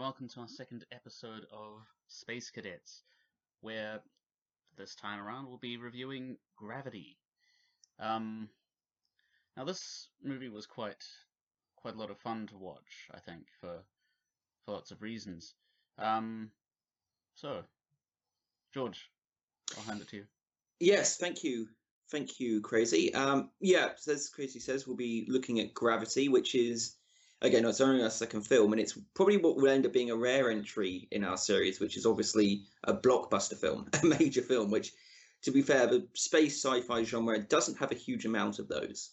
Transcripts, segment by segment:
welcome to our second episode of Space Cadets, where this time around we'll be reviewing Gravity. Um, now this movie was quite quite a lot of fun to watch, I think, for for lots of reasons. Um, so, George, I'll hand it to you. Yes, thank you. Thank you, Crazy. Um, yeah, as Crazy says, we'll be looking at Gravity, which is, again, it's only our second film, and it's probably what will end up being a rare entry in our series, which is obviously a blockbuster film, a major film, which, to be fair, the space sci fi genre doesn't have a huge amount of those.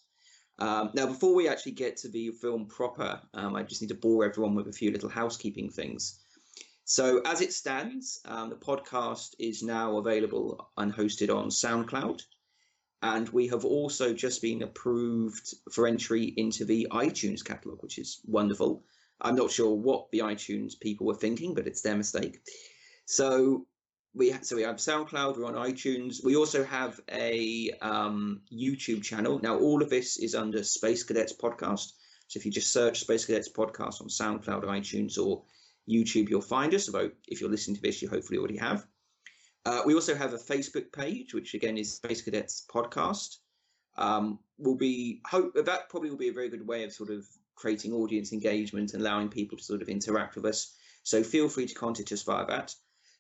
Um, now, before we actually get to the film proper, um, I just need to bore everyone with a few little housekeeping things. So, as it stands, um, the podcast is now available and hosted on SoundCloud. And we have also just been approved for entry into the iTunes catalog, which is wonderful. I'm not sure what the iTunes people were thinking, but it's their mistake. So we so we have SoundCloud, we're on iTunes. We also have a um, YouTube channel. Now all of this is under Space Cadets Podcast. So if you just search Space Cadets Podcast on SoundCloud, iTunes, or YouTube, you'll find us. Although if you're listening to this, you hopefully already have. Uh, we also have a Facebook page, which again is Space Cadets Podcast. Um, will be hope that probably will be a very good way of sort of creating audience engagement and allowing people to sort of interact with us. So feel free to contact us via that.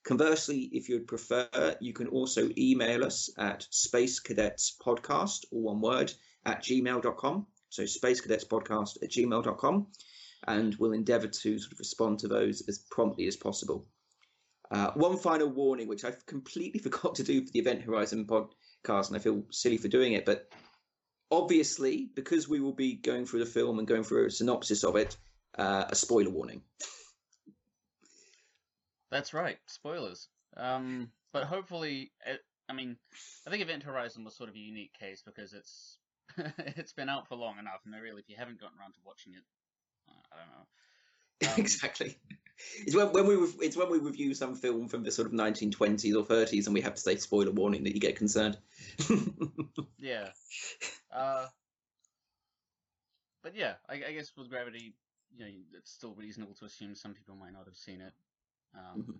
Conversely, if you'd prefer, you can also email us at spacecadetspodcast, all one word, at gmail.com. So spacecadetspodcast at gmail.com. And we'll endeavour to sort of respond to those as promptly as possible. Uh, one final warning, which I completely forgot to do for the Event Horizon podcast, and I feel silly for doing it, but obviously, because we will be going through the film and going through a synopsis of it, uh, a spoiler warning. That's right, spoilers. Um, but hopefully, it, I mean, I think Event Horizon was sort of a unique case because it's it's been out for long enough, and I really, if you haven't gotten around to watching it, uh, I don't know. Um, exactly. It's when, when we re- it's when we review some film from the sort of 1920s or 30s, and we have to say spoiler warning that you get concerned. yeah. Uh, but yeah, I, I, guess with Gravity, you know, it's still reasonable to assume some people might not have seen it. Um, mm-hmm.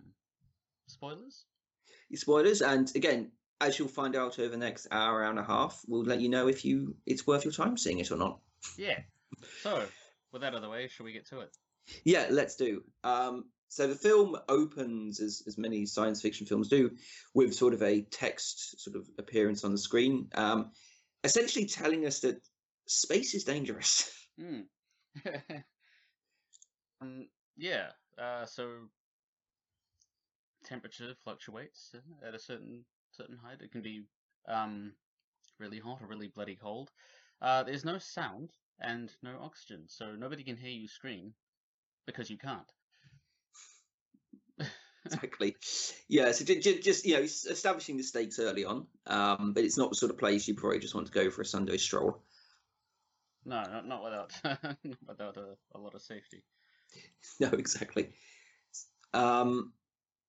Spoilers. Spoilers, and again, as you'll find out over the next hour, hour and a half, we'll let you know if you it's worth your time seeing it or not. Yeah. So, with that out of the way, shall we get to it? Yeah, let's do. Um, so the film opens, as, as many science fiction films do, with sort of a text sort of appearance on the screen, um, essentially telling us that space is dangerous. Mm. um, yeah. Uh, so temperature fluctuates at a certain certain height. It can be um, really hot or really bloody cold. Uh, there's no sound and no oxygen, so nobody can hear you scream because you can't. exactly. Yeah. So just you know, establishing the stakes early on, um, but it's not the sort of place you probably just want to go for a Sunday stroll. No, not, not without without a, a, lot of safety. No, exactly. Um,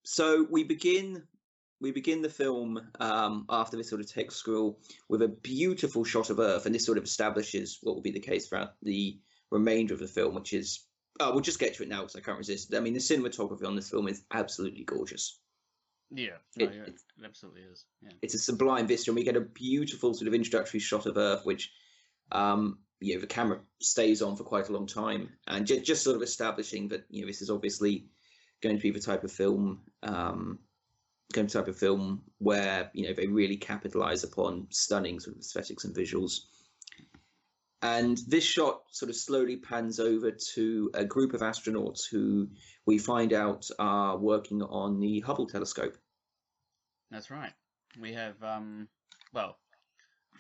so we begin we begin the film um, after this sort of text scroll with a beautiful shot of Earth, and this sort of establishes what will be the case throughout the remainder of the film, which is oh, we'll just get to it now because I can't resist. I mean, the cinematography on this film is absolutely gorgeous. Yeah, no, it, yeah, it, absolutely is. Yeah. It's a sublime vista, and we get a beautiful sort of introductory shot of Earth, which, um, you know, the camera stays on for quite a long time, and just, just sort of establishing that you know this is obviously going to be the type of film, um, going to type of film where you know they really capitalize upon stunning sort of aesthetics and visuals. And this shot sort of slowly pans over to a group of astronauts who we find out are working on the Hubble telescope. That's right. We have, um, well,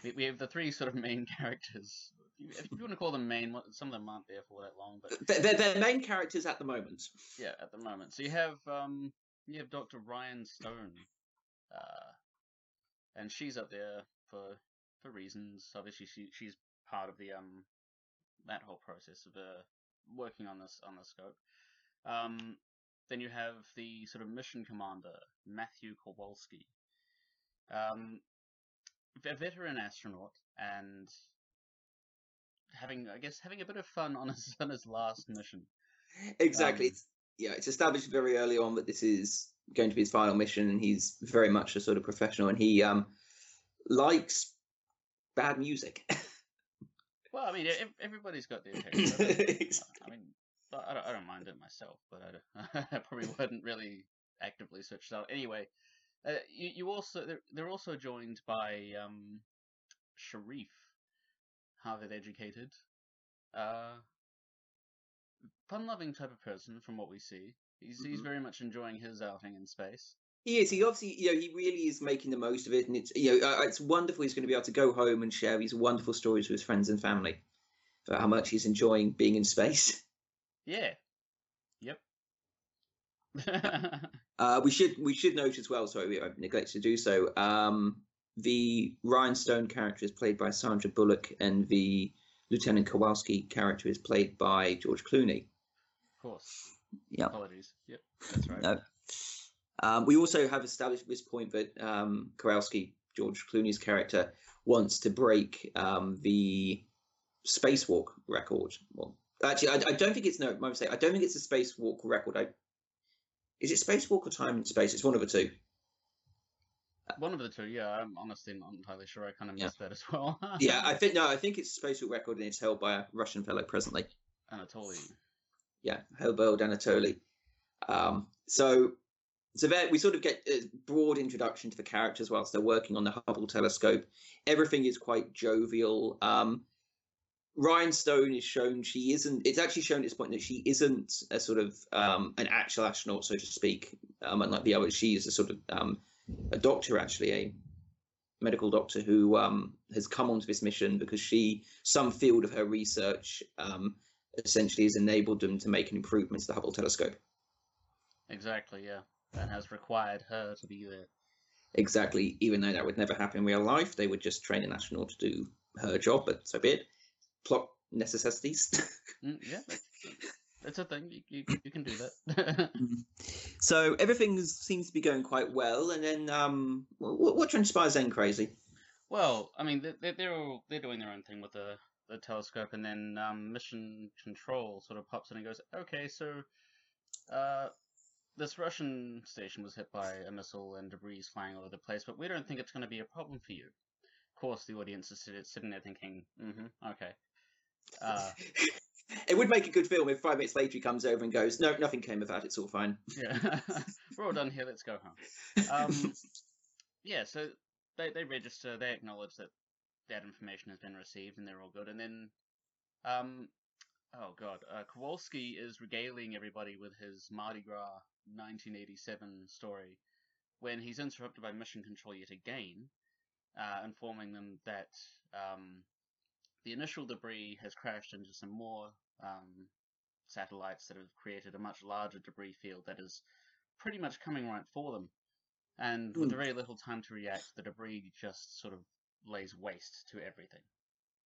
we, we have the three sort of main characters. If you want to call them main, some of them aren't there for that long, but they're, they're main characters at the moment. Yeah, at the moment. So you have um, you have Dr. Ryan Stone, uh, and she's up there for for reasons. Obviously, she she's part of the um that whole process of uh, working on this on the scope. Um, then you have the sort of mission commander Matthew Kowalski, um, a veteran astronaut, and having I guess having a bit of fun on his on his last mission. Exactly. Um, yeah, it's established very early on that this is going to be his final mission, and he's very much a sort of professional, and he um likes bad music. Well, I mean, everybody's got their taste. I, Exactly. I mean, I don't, I don't mind it myself, but I, I probably wouldn't really actively switch it out. Anyway, uh, you, you also they're, they're also joined by um, Sharif, Harvard educated, uh, fun-loving type of person from what we see. He's he's Mhm. very much enjoying his outing in space. He is. He obviously, you know, he really is making the most of it, and it's you know, uh, it's wonderful. He's going to be able to go home and share these wonderful stories with his friends and family about how much he's enjoying being in space. Yeah. Yep. Uh, we should we should note as well. Sorry, I neglected to do so. Um, the Ryan Stone character is played by Sandra Bullock, and the Lieutenant Kowalski character is played by George Clooney. of course. Yeah. Apologies. Yep. That's right. No. Um, we also have established at this point that um, Kowalski, George Clooney's character, wants to break um, the spacewalk record. Well, actually, I, I don't think it's no. My mistake. I don't think it's a spacewalk record. I is it spacewalk or time in space? It's one of the two. One of the two, yeah. I'm honestly not entirely sure. I kind of Yeah. missed that as well. Yeah, I think no. I think it's a spacewalk record, and it's held by a Russian fellow presently. Anatoly. yeah, Hellbold Anatoly. Um, so, so there we sort of get a broad introduction to the characters whilst they're working on the Hubble telescope. Everything is quite jovial. Um, Ryan Stone is shown she isn't. It's actually shown at this point that she isn't a sort of um, an actual astronaut, so to speak. Um, unlike the others, she is a sort of um, a doctor, actually a medical doctor who um, has come onto this mission because she some field of her research um, essentially has enabled them to make an improvement to the Hubble telescope. Exactly, yeah. That has required her to be there. Exactly, even though that would never happen in real life, they would just train an astronaut to do her job, but so be it. Plot necessities. Mm, yeah, that's, that's a thing. You, you, you can do that. so everything seems to be going quite well, and then um, what, what transpires then, crazy? well, I mean, they're, they're all they're doing their own thing with the the telescope, and then um, mission control sort of pops in and goes, "Okay, so uh, this Russian station was hit by a missile and debris is flying all over the place, but we don't think it's going to be a problem for you." Of course, the audience is sitting there thinking, "Mm-hmm, okay." Uh, it would make a good film if five minutes later he comes over and goes, "No, nothing came of that. It's all fine." yeah, we're all done here. Let's go home. Um, yeah, so they they register, they acknowledge that that information has been received, and they're all good. And then, um, oh god, uh, Kowalski is regaling everybody with his Mardi Gras 1987 story when he's interrupted by mission control yet again, uh, informing them that um, the initial debris has crashed into some more um, satellites that have created a much larger debris field that is pretty much coming right for them. And with Hmm. very little time to react, the debris just sort of lays waste to everything.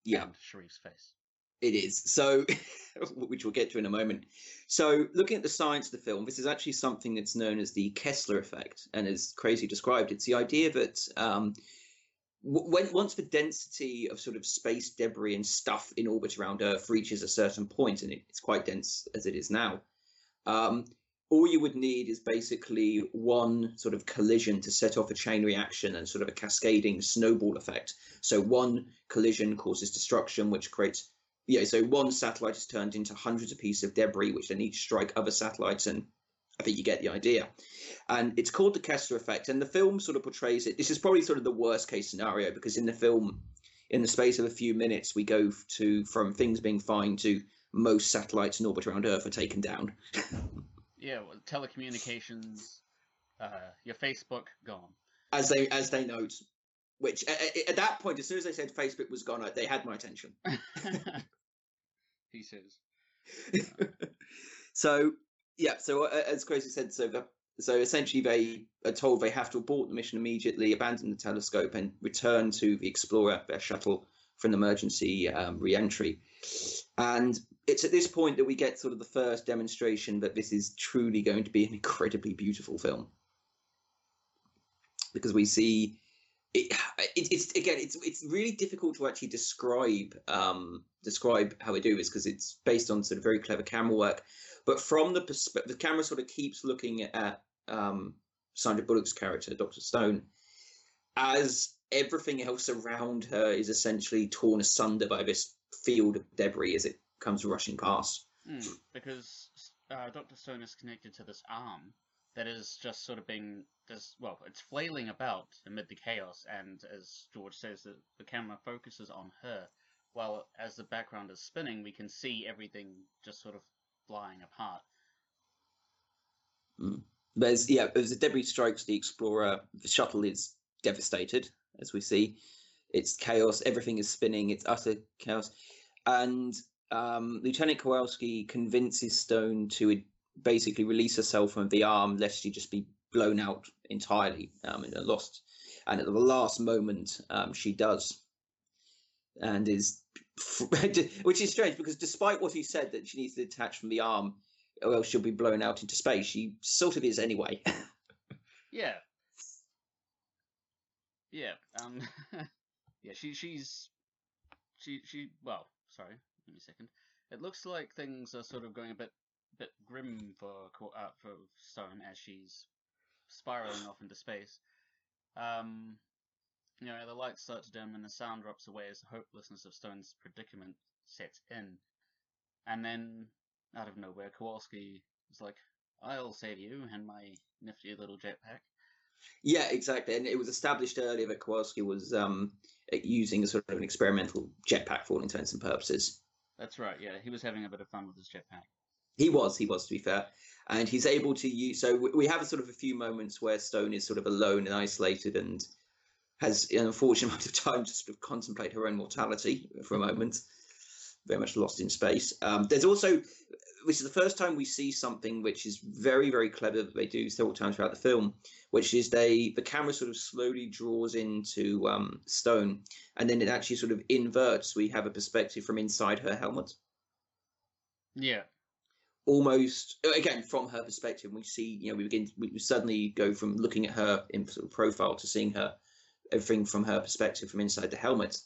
Yeah. And Sharif's face. It is. So, which we'll get to in a moment. So, looking at the science of the film, this is actually something that's known as the Kessler effect. And as Crazy described, it's the idea that um, when once the density of sort of space debris and stuff in orbit around Earth reaches a certain point, and it, it's quite dense as it is now, um, all you would need is basically one sort of collision to set off a chain reaction and sort of a cascading snowball effect. So, one collision causes destruction, which creates yeah, so one satellite is turned into hundreds of pieces of debris, which then each strike other satellites, and I think you get the idea. And it's called the Kessler effect, and the film sort of portrays it. This is probably sort of the worst case scenario because in the film, in the space of a few minutes, we go to from things being fine to most satellites in orbit around Earth are taken down. Yeah, well, telecommunications, uh, your Facebook gone. as they as they note. Which at, at- at that point, as soon as they said Facebook was gone, they had my attention. says. so yeah, so uh, as Crazy said, so the, so essentially they are told they have to abort the mission immediately, abandon the telescope, and return to the Explorer, their shuttle, for an emergency um, re-entry. And it's at this point that we get sort of the first demonstration that this is truly going to be an incredibly beautiful film, because we see it, it, it's again, it's it's really difficult to actually describe um, describe how we do this because it's based on sort of very clever camera work. But from the perspective, the camera sort of keeps looking at um, Sandra Bullock's character, Doctor Stone, as everything else around her is essentially torn asunder by this field of debris as it comes rushing past. Mm, because uh, Doctor Stone is connected to this arm that is just sort of being this well, it's flailing about amid the chaos, and as George says, that the camera focuses on her, while as the background is spinning, we can see everything just sort of flying apart. Mm. There's yeah, as the debris strikes the Explorer, the shuttle is devastated, as we see. It's chaos. Everything is spinning. It's utter chaos, and um, Lieutenant Kowalski convinces Stone to basically release herself from the arm, lest she just be blown out entirely um, and lost. And at the last moment, um, she does, and is, which is strange because despite what he said that she needs to detach from the arm, or else she'll be blown out into space, she sort of is anyway. yeah. Yeah. Um. yeah. She. She's. She. She. Well. Sorry. Give me a second. It looks like things are sort of going a bit bit grim for uh, for Stone as she's spiraling off into space. Um, you know, the lights start to dim and the sound drops away as the hopelessness of Stone's predicament sets in. And then, out of nowhere, Kowalski is like, I'll save you and my nifty little jetpack. Yeah, exactly. And it was established earlier that Kowalski was um, using a sort of an experimental jetpack for all intents and purposes. That's right, yeah. He was having a bit of fun with his jetpack. He was, he was, to be fair. And he's able to use. So we have a sort of a few moments where Stone is sort of alone and isolated and has an unfortunate amount of time to sort of contemplate her own mortality for a moment. Very much lost in space. Um, there's also, which is the first time we see something which is very, very clever that they do several times throughout the film, which is they the camera sort of slowly draws into um, Stone, and then it actually sort of inverts. We have a perspective from inside her helmet. Yeah almost again from her perspective we see you know we begin we suddenly go from looking at her in profile to seeing her everything from her perspective from inside the helmet.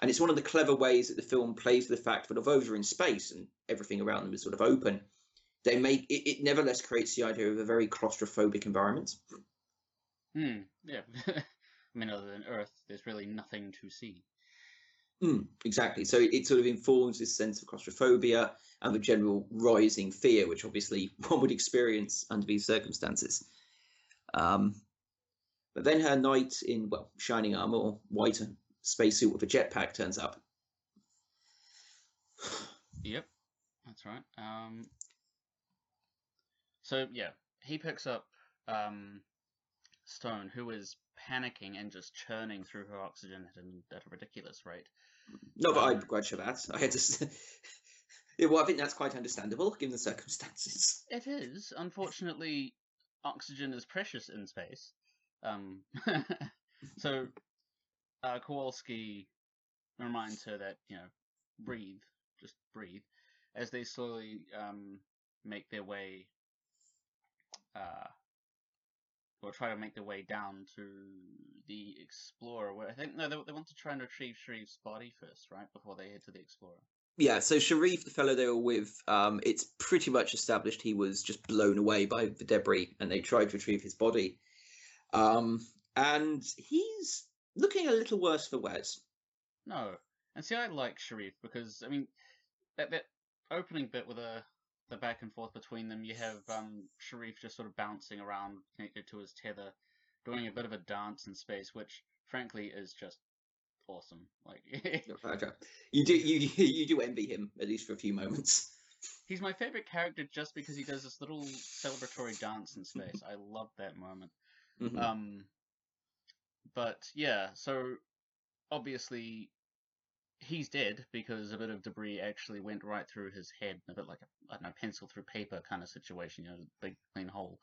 And it's one of the clever ways that the film plays with the fact that although they're in space and everything around them is sort of open they make it, it nevertheless creates the idea of a very claustrophobic environment. Hmm yeah. I mean other than earth there's really nothing to see Mm, exactly. So it sort of informs this sense of claustrophobia and the general rising fear, which obviously one would experience under these circumstances. Um, but then her knight in well shining armor or white spacesuit with a jetpack turns up. Yep, that's right. Um, so yeah, he picks up um, Stone, who is panicking and just churning through her oxygen at, at a ridiculous rate. No, but I begrudge her that. I had to. yeah, well, I think that's quite understandable given the circumstances. It is. Unfortunately, oxygen is precious in space. Um, so uh, Kowalski reminds her that you know, breathe, just breathe, as they slowly um, make their way uh, or try to make their way down to the Explorer. Where I think no, they, they want to try and retrieve Sharif's body first, right, before they head to the Explorer. Yeah, so Sharif, the fellow they were with, um, it's pretty much established he was just blown away by the debris, and they tried to retrieve his body. Um, and he's looking a little worse for wear. No, and see, I like Sharif because I mean that that opening bit with a the back and forth between them. You have um, Sharif just sort of bouncing around, connected to his tether, doing a bit of a dance in space, which frankly is just awesome. Like you do you you do envy him at least for a few moments. He's my favorite character just because he does this little celebratory dance in space. I love that moment. Mm-hmm. Um, but yeah, so obviously he's dead because a bit of debris actually went right through his head, a bit like a I don't know pencil through paper kind of situation, you know, big clean hole.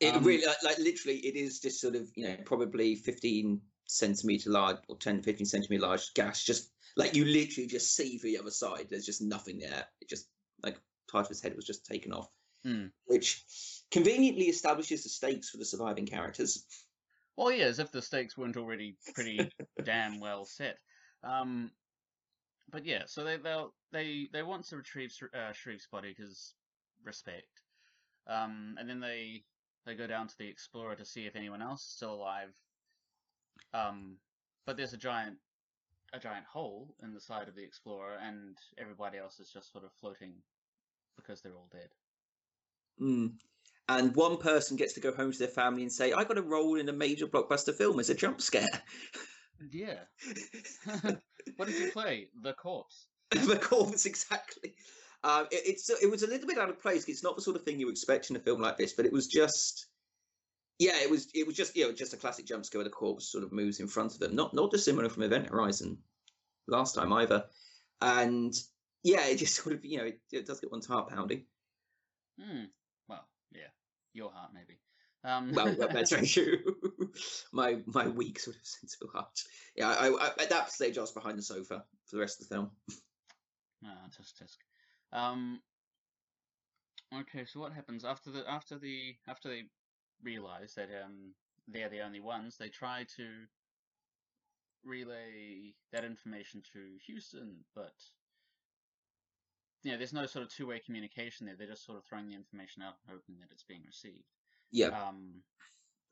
It um, really, like, like, literally, it is just sort of you know probably fifteen centimeter large or 10, 15 centimeter large gas. Just like you literally just see for the other side. There's just nothing there. It just like part of his head was just taken off, mm. which conveniently establishes the stakes for the surviving characters. Well, yeah, as if the stakes weren't already pretty damn well set. Um, but yeah, so they they they they want to retrieve uh, Sharif's body because respect. Um, and then they they go down to the explorer to see if anyone else is still alive. Um, but there's a giant a giant hole in the side of the explorer, and everybody else is just sort of floating because they're all dead. Mm. And one person gets to go home to their family and say, "I got a role in a major blockbuster film as a jump scare." Yeah. what did you play? The corpse. the corpse, exactly. Um, it, it's it was a little bit out of place. It's not the sort of thing you expect in a film like this, but it was just, yeah, it was it was just you know just a classic jump scare where the corpse sort of moves in front of them. Not not dissimilar from Event Horizon last time either, and yeah, it just sort of you know it, it does get one's heart pounding. Hmm. Well, yeah, your heart maybe. Um... well, that's very true. my my weak sort of sensible heart. Yeah, I, I, at that stage I was behind the sofa for the rest of the film. Ah, tisk tisk. Um. Okay, so what happens after the after the after they realize that um they're the only ones? They try to relay that information to Houston, but you know, there's no sort of two-way communication there. They're just sort of throwing the information out, hoping that it's being received. Yeah. Um,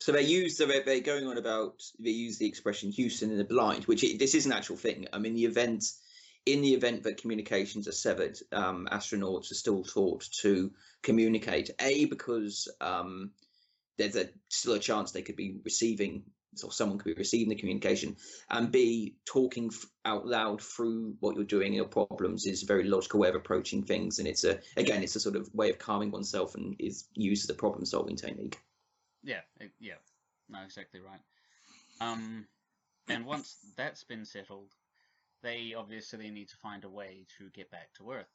so they use the they're going on about they use the expression Houston in the blind, which it, this is an actual thing. I mean, the event in the event that communications are severed, um, astronauts are still taught to communicate. A because um, there's a still a chance they could be receiving or someone could be receiving the communication, and B, talking f- out loud through what you're doing, your problems, is a very logical way of approaching things, and it's a again, it's a sort of way of calming oneself, and is used as a problem solving technique. Yeah, yeah, no, exactly right. Um, and once that's been settled, they obviously need to find a way to get back to Earth.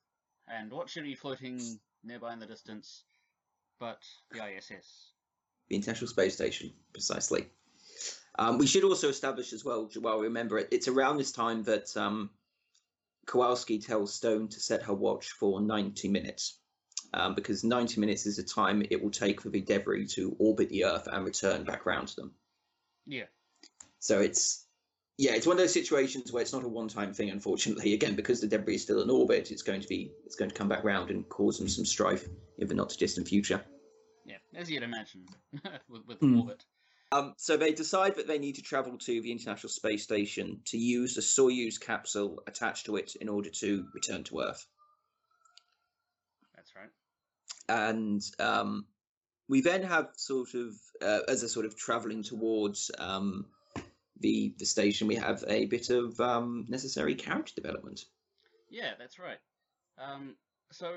And what should be floating nearby in the distance but the ISS? The International Space Station, precisely. Um, we should also establish as well, well, remember it, it's around this time that um, Kowalski tells Stone to set her watch for 90 minutes. Um, because 90 minutes is the time it will take for the debris to orbit the Earth and return back around to them. Yeah. So it's yeah, it's one of those situations where it's not a one-time thing. Unfortunately, again, because the debris is still in orbit, it's going to be it's going to come back round and cause them some strife in the not too distant future. Yeah, as you'd imagine with, with Mm. orbit. Um, so they decide that they need to travel to the International Space Station to use the Soyuz capsule attached to it in order to return to Earth. That's right. And um, we then have sort of, uh, as a sort of traveling towards um, the the station, we have a bit of um, necessary character development. Yeah, that's right. Um, so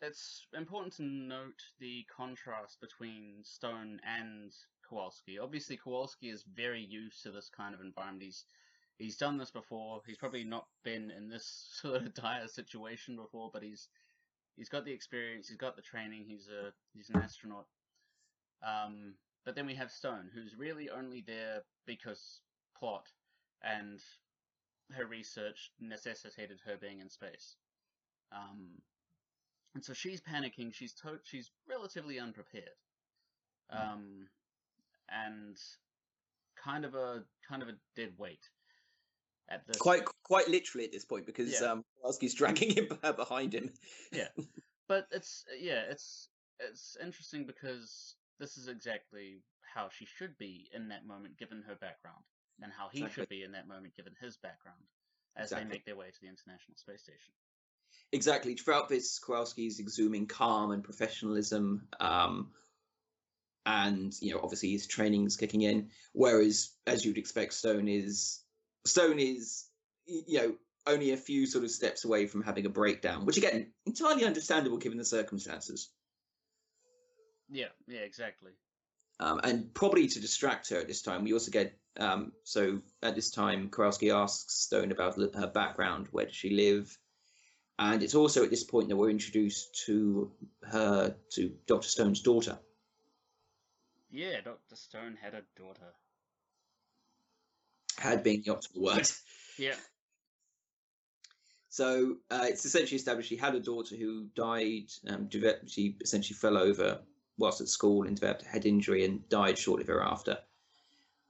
it's important to note the contrast between Stone and Kowalski. Obviously, Kowalski is very used to this kind of environment. He's he's done this before. He's probably not been in this sort of dire situation before, but he's he's got the experience. He's got the training. He's a he's an astronaut. Um, but then we have Stone, who's really only there because plot and her research necessitated her being in space. Um, and so she's panicking. She's to- she's relatively unprepared, um, and kind of a kind of a dead weight at this. Quite quite literally at this point, because Yeah. um, Kowalski's dragging him behind him. Yeah, but it's yeah, it's it's interesting because this is exactly how she should be in that moment, given her background, and how he Exactly. should be in that moment, given his background, as Exactly. they make their way to the International Space Station. Exactly. Throughout this, Kowalski is exhuming calm and professionalism, um, and you know, obviously his training is kicking in. Whereas, as you'd expect, Stone is Stone is you know only a few sort of steps away from having a breakdown, which again entirely understandable given the circumstances. Yeah, yeah, exactly. Um, and probably to distract her at this time, we also get um, so at this time Kowalski asks Stone about her background, where does she live, and it's also at this point that we're introduced to her to Doctor Stone's daughter. Yeah, Doctor Stone had a daughter. Had being the optimal word. Yeah, So uh, it's essentially established she had a daughter who died. Um, she essentially fell over whilst at school and developed a head injury and died shortly thereafter.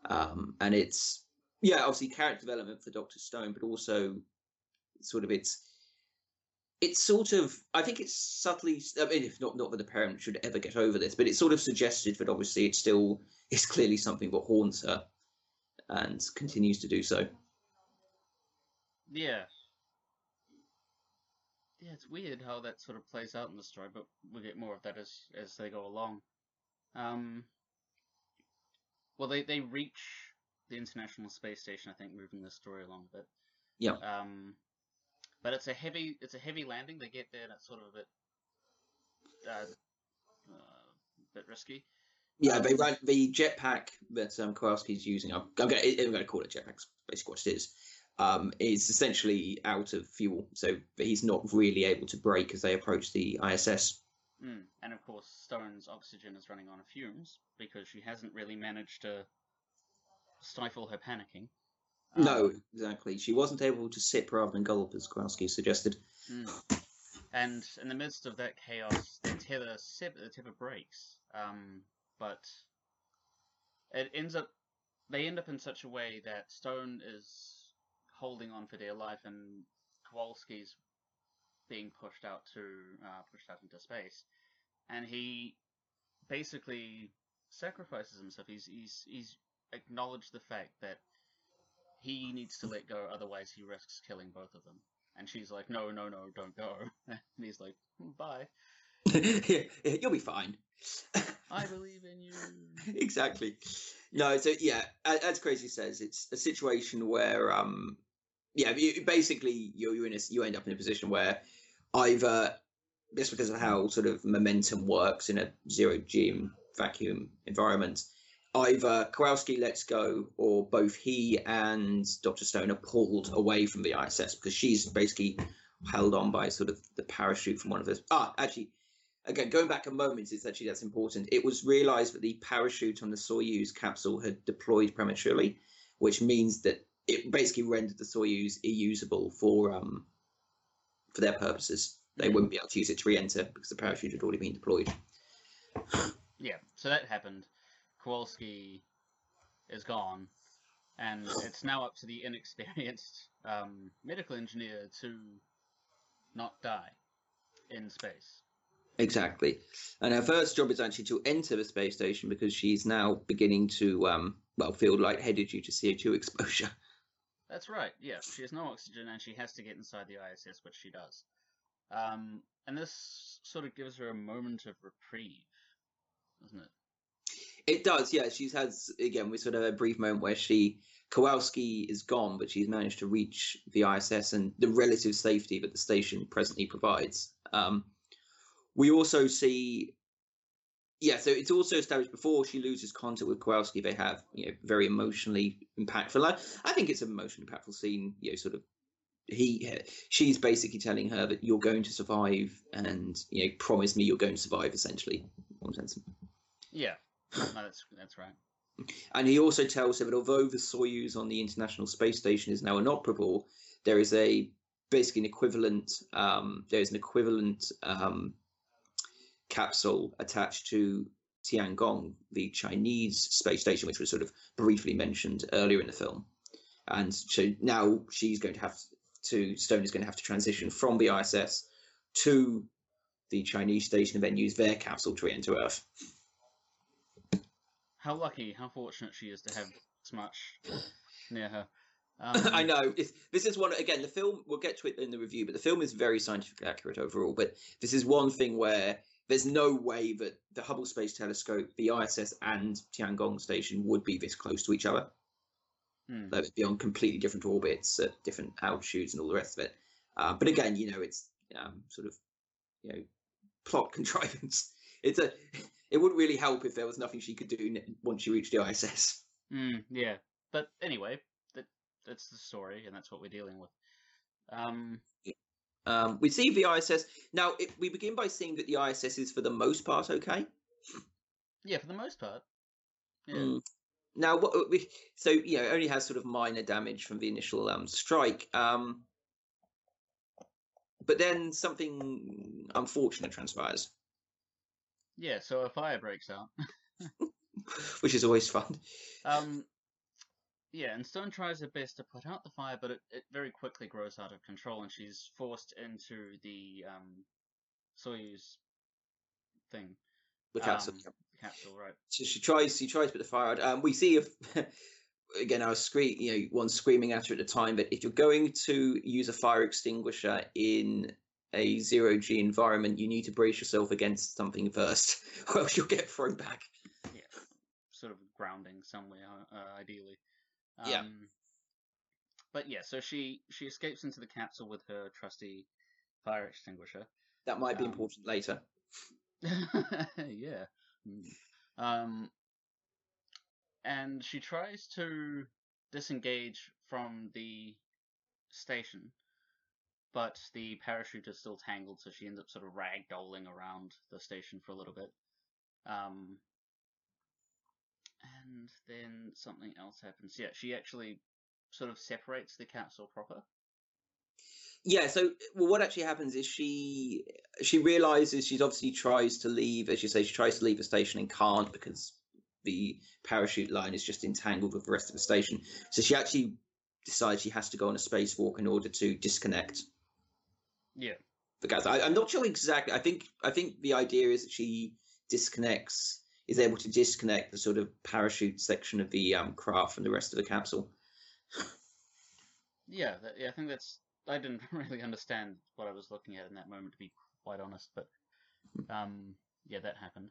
Um, and it's yeah, obviously character development for Doctor Stone, but also sort of it's it's sort of I think it's subtly I mean if not not that the parent should ever get over this, but it's sort of suggested that obviously it still is clearly something that haunts her and continues to do so. Yeah. Yeah, it's weird how that sort of plays out in the story, but we'll get more of that as as they go along. Um well they, they reach the International Space Station, I think, moving the story along a bit. Yeah. Um but it's a heavy it's a heavy landing. They get there and it's sort of a bit uh, uh, bit risky. Yeah, they run the jetpack that um, Kowalski's using. I'm, I'm going to call it jetpack. Basically, what it is um, is essentially out of fuel, so he's not really able to brake as they approach the ISS. Mm. And of course, Stone's oxygen is running on fumes because she hasn't really managed to stifle her panicking. No, Um, exactly. She wasn't able to sip rather than gulp, as Kowalski suggested. mm. And in the midst of that chaos, the tether sep- the tether breaks. Um, but it ends up they end up in such a way that Stone is holding on for dear life, and Kowalski's being pushed out to uh, pushed out into space, and he basically sacrifices himself. He's he's he's acknowledged the fact that he needs to let go, otherwise he risks killing both of them. And she's like, no, no, no, don't go. and he's like, "Hmm, bye. You'll be fine. I believe in you. exactly. No, so yeah, as Crazy says, it's a situation where, um, yeah, you, basically you're, you're in a, you end up in a position where either just because of how sort of momentum works in a zero G vacuum environment, either Kowalski lets go or both he and Doctor Stone are pulled away from the ISS because she's basically held on by sort of the parachute from one of those. Ah, actually, again, going back a moment, it's actually that's important. It was realized that the parachute on the Soyuz capsule had deployed prematurely, which means that it basically rendered the Soyuz unusable for um for their purposes. They wouldn't be able to use it to re-enter because the parachute had already been deployed. Yeah, so that happened. Kowalski is gone, and it's now up to the inexperienced um, medical engineer to not die in space. Exactly. And her first job is actually to enter the space station because she's now beginning to um well feel lightheaded due to CO2 exposure. That's right, yeah. She has no oxygen and she has to get inside the ISS, which she does. Um, and this sort of gives her a moment of reprieve, doesn't it? It does, yeah. She's had again we sort of a brief moment where she Kowalski is gone, but she's managed to reach the ISS and the relative safety that the station presently provides. Um, we also see, yeah. So it's also established before she loses contact with Kowalski, they have you know very emotionally impactful. I, I think it's an emotionally impactful scene. You know, sort of he she's basically telling her that you're going to survive and you know promise me you're going to survive essentially one sense Yeah, no, that's that's right. and he also tells her that although the Soyuz on the International Space Station is now inoperable, there is a basically an equivalent. Um, there is an equivalent um, capsule attached to Tiangong, the Chinese space station, which was sort of briefly mentioned earlier in the film. And so now she's going to have to Stone is going to have to transition from the ISS to the Chinese station and then use their capsule to re-enter Earth. How lucky, how fortunate she is to have this much near her. I Um, know it's, this is one again. The film we'll get to it in the review, but the film is very scientifically accurate overall. But this is one thing where there's no way that the Hubble Space Telescope, the ISS, and Tiangong Station would be this close to each other. hmm. They would be on completely different orbits at different altitudes and all the rest of it. Uh, but again, you know, it's um, sort of you know plot contrivance. It's a it wouldn't really help if there was nothing she could do once she reached the ISS. Mm, yeah, but anyway, that that's the story, and that's what we're dealing with. Um, Um, we see the ISS now. It, we begin by seeing that the ISS is for the most part okay. yeah, for the most part. Yeah. Mm. Now, what uh, we so you know it only has sort of minor damage from the initial um, strike, um, but then something unfortunate transpires. Yeah, so a fire breaks out. which is always fun. Um, yeah, and Stone tries her best to put out the fire, but it, it very quickly grows out of control, and she's forced into the um, Soyuz thing. The capsule. Um, capsule, right? So she tries. She tries to put the fire out. Um, we see if again, I was scream. You know, one screaming at her at the time. But if you're going to use a fire extinguisher in a zero G environment, you need to brace yourself against something first, or else you'll get thrown back. Yeah, sort of grounding somewhere, uh, ideally. Um, Yeah. But yeah, so she she escapes into the capsule with her trusty fire extinguisher. That might be Um, important later. yeah. Mm. Um, and she tries to disengage from the station, but the parachute is still tangled, so she ends up sort of ragdolling around the station for a little bit. Um, and then something else happens. Yeah, she actually sort of separates the capsule proper. Yeah. So, well, what actually happens is she she realizes she's obviously tries to leave, as you say, she tries to leave the station and can't because the parachute line is just entangled with the rest of the station. So she actually decides she has to go on a spacewalk in order to disconnect Yeah. the gas. I, I'm not sure exactly. I think I think the idea is that she disconnects, is able to disconnect the sort of parachute section of the um, craft from the rest of the capsule. Yeah, that, yeah, I think that's. I didn't really understand what I was looking at in that moment, to be quite honest. But, um, yeah, that happened.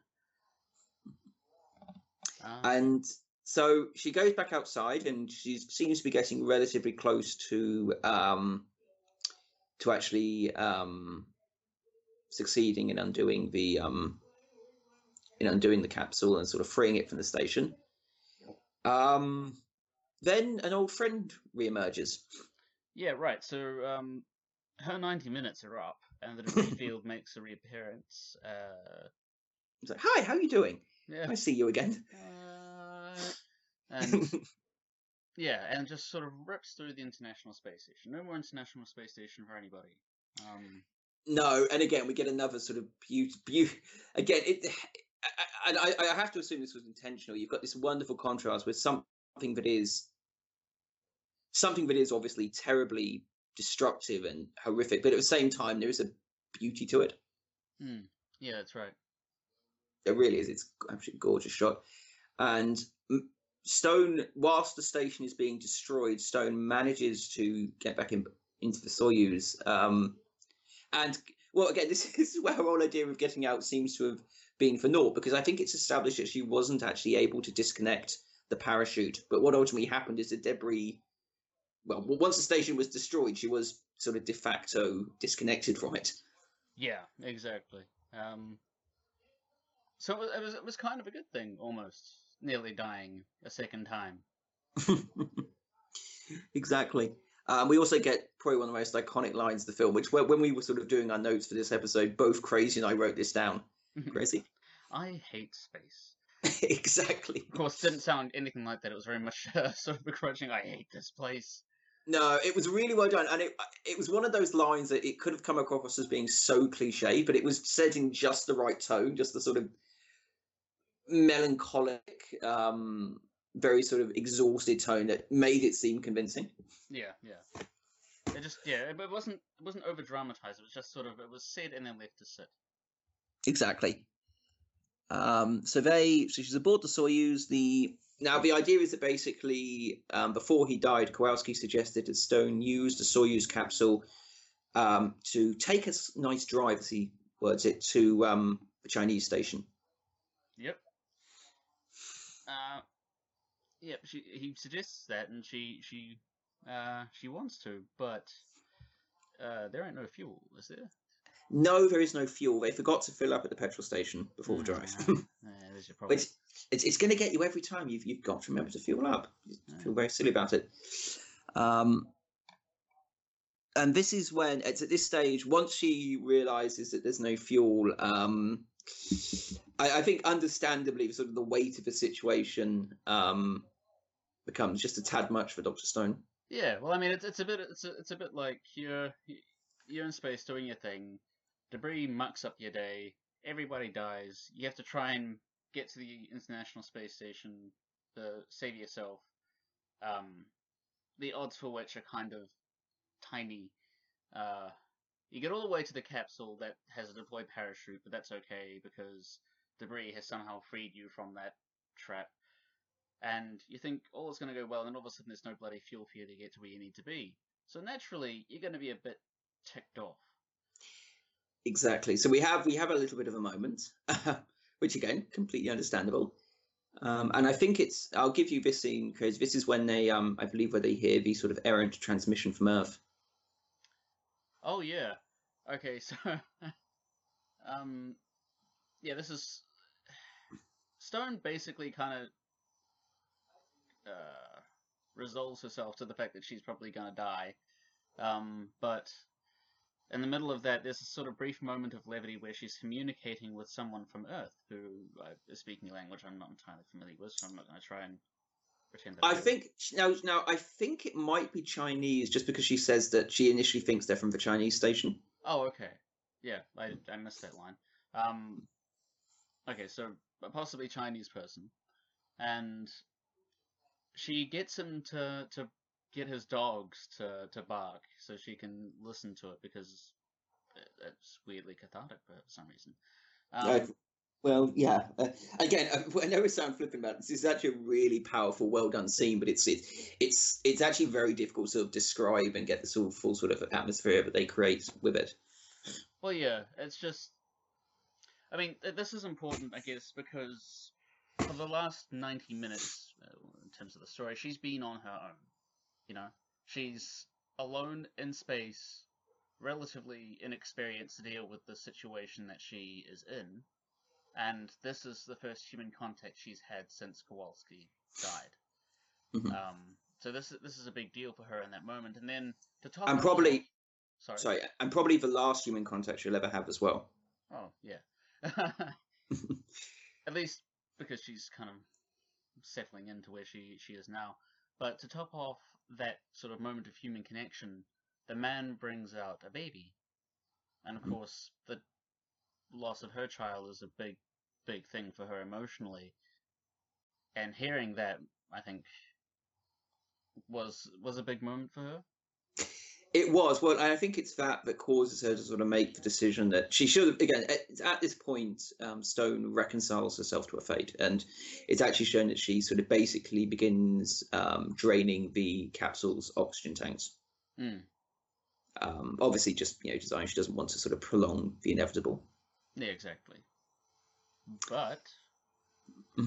Um, And so she goes back outside, and she seems to be getting relatively close to um, to actually um, succeeding in undoing the um, in undoing the capsule and sort of freeing it from the station. Um, then an old friend reemerges. yeah, right. So, um, her ninety minutes are up, and the field makes a reappearance. Uh, He's like, "Hi, how are you doing? yeah. I see you again." Uh, and yeah, and just sort of rips through the International Space Station. No more International Space Station for anybody. Um, No, and again we get another sort of beauty. Be- again, it, and I, I have to assume this was intentional. You've got this wonderful contrast with something that is something that is obviously terribly destructive and horrific, but at the same time there is a beauty to it. hmm, yeah, that's right. It really is. It's absolutely gorgeous shot. And mm, Stone, whilst the station is being destroyed, Stone manages to get back in, into the Soyuz. Um, and well, again, this is where her whole idea of getting out seems to have been for naught because I think it's established that she wasn't actually able to disconnect the parachute. But what ultimately happened is the debris. Well, once the station was destroyed, she was sort of de facto disconnected from it. Yeah, exactly. Um, so it was it was kind of a good thing, almost nearly dying a second time. exactly. Um, we also get probably one of the most iconic lines of the film, which when we were sort of doing our notes for this episode, both Crazy and I wrote this down. Crazy? I hate space. exactly. Of course, it didn't sound anything like that. It was very much uh, sort of begrudging. I hate this place. No, it was really well done, and it it was one of those lines that it could have come across as being so cliche, but it was said in just the right tone, just the sort of melancholic, um, very sort of exhausted tone that made it seem convincing. Yeah, yeah. It just yeah, it, it wasn't it wasn't over dramatized. It was just sort of it was said and then left to sit. Exactly. Um, so they, so she's aboard the Soyuz. The now the idea is that basically, um, before he died, Kowalski suggested that Stone use the Soyuz capsule um, to take a nice drive, as he words it, to um, the Chinese station. Yep. Uh, yep. She he suggests that, and she she uh she wants to, but uh there ain't no fuel, is there? No, there is no fuel. They forgot to fill up at the petrol station before the drive. Ah, yeah, there's your problem. Which it's, it's going to get you every time. You've you've got to remember to fuel up. You Yeah. feel very silly about it. Um, and this is when it's at this stage. Once she realizes that there's no fuel, um, I, I think understandably, sort of the weight of the situation um, becomes just a tad much for Doctor Stone. Yeah, well, I mean, it's it's a bit it's a, it's a bit like you're you're in space doing your thing, debris mucks up your day, everybody dies. You have to try and get to the International Space Station to save yourself. Um, the odds for which are kind of tiny. Uh, you get all the way to the capsule that has a deployed parachute, but that's okay because debris has somehow freed you from that trap. And you think all is going to go well, and all of a sudden there's no bloody fuel for you to get to where you need to be. So naturally, you're going to be a bit ticked off. Exactly. So we have we have a little bit of a moment, which again, completely understandable. Um, and I think it's I'll give you this scene because this is when they um I believe where they hear the sort of errant transmission from Earth. Oh yeah. Okay, so um yeah, this is Stone basically kind of uh resolves herself to the fact that she's probably gonna die. Um, but in the middle of that, there's a sort of brief moment of levity where she's communicating with someone from Earth who uh, is speaking a language I'm not entirely familiar with, so I'm not going to try and pretend that. I do. think now now I think it might be Chinese just because she says that she initially thinks they're from the Chinese station. Oh, okay. Yeah, I, I missed that line. Um, okay, so a possibly Chinese person, and she gets him to to get his dogs to to bark so she can listen to it because it- it's weirdly cathartic for some reason. Um, Uh, well, yeah. Uh, again, uh, I know we sound flippant about this. Is actually a really powerful, well done scene, but it's it, it's it's actually very difficult to sort of describe and get the sort of full sort of atmosphere that they create with it. Well, yeah, it's just. I mean, this is important, I guess, because for the last 90 minutes, uh, terms of the story, she's been on her own. You know? She's alone in space, relatively inexperienced to deal with the situation that she is in, and this is the first human contact she's had since Kowalski died. Mhm. Um, so this is this is a big deal for her in that moment, and then to top And probably- off- sorry, Sorry, and probably the last human contact she'll ever have as well. Oh yeah. At least because she's kind of settling into where she she is now. But to top off that sort of moment of human connection, the man brings out a baby, and of Mhm. course the loss of her child is a big big thing for her emotionally. And hearing that, I think was was a big moment for her. It was well. I think it's that that causes her to sort of make the decision that she should. have Again, at, at this point, um, Stone reconciles herself to her fate, and it's actually shown that she sort of basically begins um, draining the capsule's oxygen tanks. Mm. Um, obviously, just you know, design. She doesn't want to sort of prolong the inevitable. Yeah, exactly. But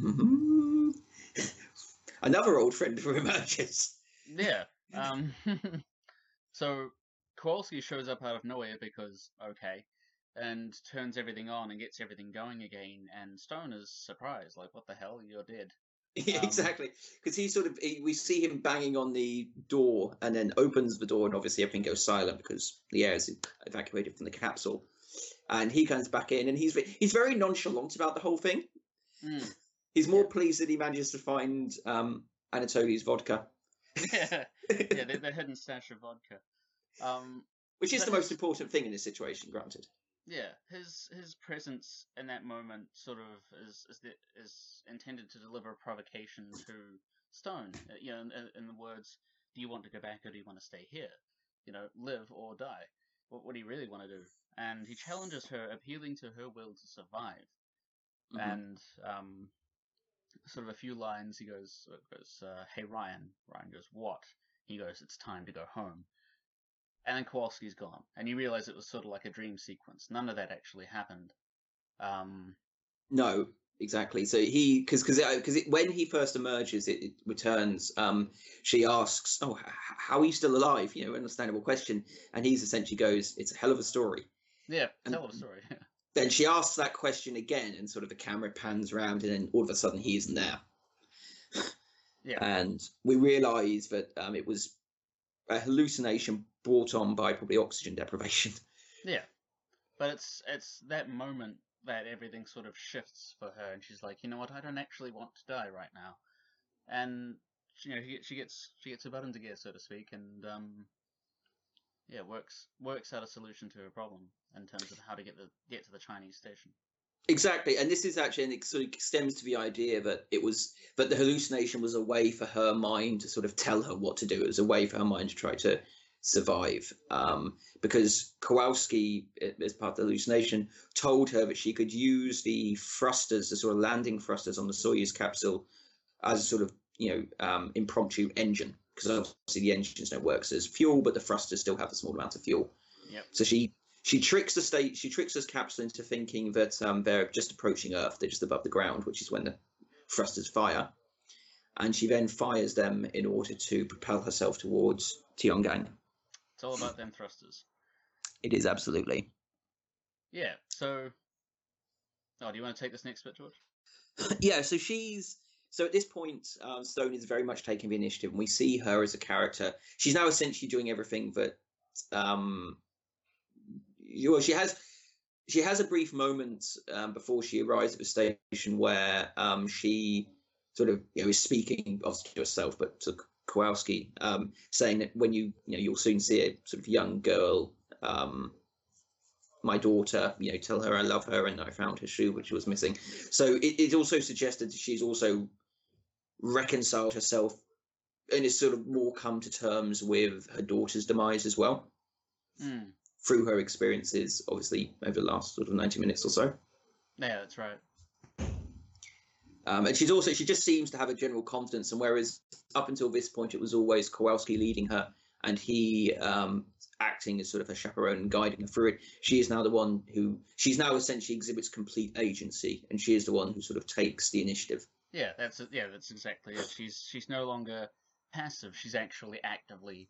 Another old friend emerges. Yeah. Um, so Kowalski shows up out of nowhere because okay, and turns everything on and gets everything going again. And Stone is surprised, like, "What the hell? You're dead." Yeah, Um, exactly. Because he sort of he, we see him banging on the door and then opens the door and obviously everything goes silent because the air is evacuated from the capsule. And he comes back in and he's he's very nonchalant about the whole thing. Mm. He's more Yeah. pleased that he manages to find um, Anatoly's vodka, yeah, yeah, the, the hidden stash of vodka. Um, which is the most important thing in this situation. Granted, yeah, his his presence in that moment sort of is is, the, is intended to deliver a provocation to Stone. uh, You know, in, in the words, "Do you want to go back or do you want to stay here? You know, live or die. What what do you really want to do?" And he challenges her, appealing to her will to survive. Mhm. And um, sort of a few lines, he goes, goes uh, "Hey Ryan," Ryan goes, "What?" He goes, "It's time to go home." And then Kowalski's gone, and you realize it was sort of like a dream sequence. None of that actually happened. Um, no, exactly. So he because because because when he first emerges, it, it returns. Um, she asks, "Oh, h- how are you still alive?" You know, understandable question, and he's essentially goes, "It's a hell of a story." yeah, And- tell the story. Then she asks that question again, and sort of the camera pans around, and then all of a sudden he isn't there. Yeah. And we realise that um, it was a hallucination brought on by probably oxygen deprivation. yeah, but it's it's that moment that everything sort of shifts for her, and she's like, you know what, I don't actually want to die right now, and you know, she, she gets she gets her butt into gear, so to speak, and um, yeah, works works out a solution to her problem in terms of how to get the get to the Chinese station. Exactly, and this is actually, and it sort of stems to the idea that it was that the hallucination was a way for her mind to sort of tell her what to do. It was a way for her mind to try to survive, um, because Kowalski, as part of the hallucination, told her that she could use the thrusters, the sort of landing thrusters on the Soyuz capsule, as a sort of you know um, impromptu engine, because obviously the engines don't work as fuel, but the thrusters still have a small amount of fuel. Yep. So she she tricks the state she tricks this capsule into thinking that um, they're just approaching earth they're just above the ground which is when the thrusters fire and she then fires them in order to propel herself towards Tiangong It's all about them thrusters. it is absolutely Yeah. So, oh, do you want to take this next bit, George? yeah so she's so at this point um, stone is very much taking the initiative and we see her as a character she's now essentially doing everything that um well, she has she has a brief moment um, before she arrives at the station where um, she sort of you know is speaking obviously to herself but to Kowalski um, saying that when you you know you'll soon see a sort of young girl um, my daughter you know tell her I love her and I found her shoe which was missing so it, it also suggested that she's also reconciled herself and is sort of more come to terms with her daughter's demise as well Hmm. Through her experiences, obviously over the last sort of ninety minutes or so. Yeah, that's right. Um, and she's also she just seems to have a general confidence. And whereas up until this point, it was always Kowalski leading her, and he um, acting as sort of a chaperone and guiding her through it. She is now the one who she's now essentially exhibits complete agency, and she is the one who sort of takes the initiative. Yeah, that's. Yeah, that's exactly it. She's she's no longer passive. She's actually actively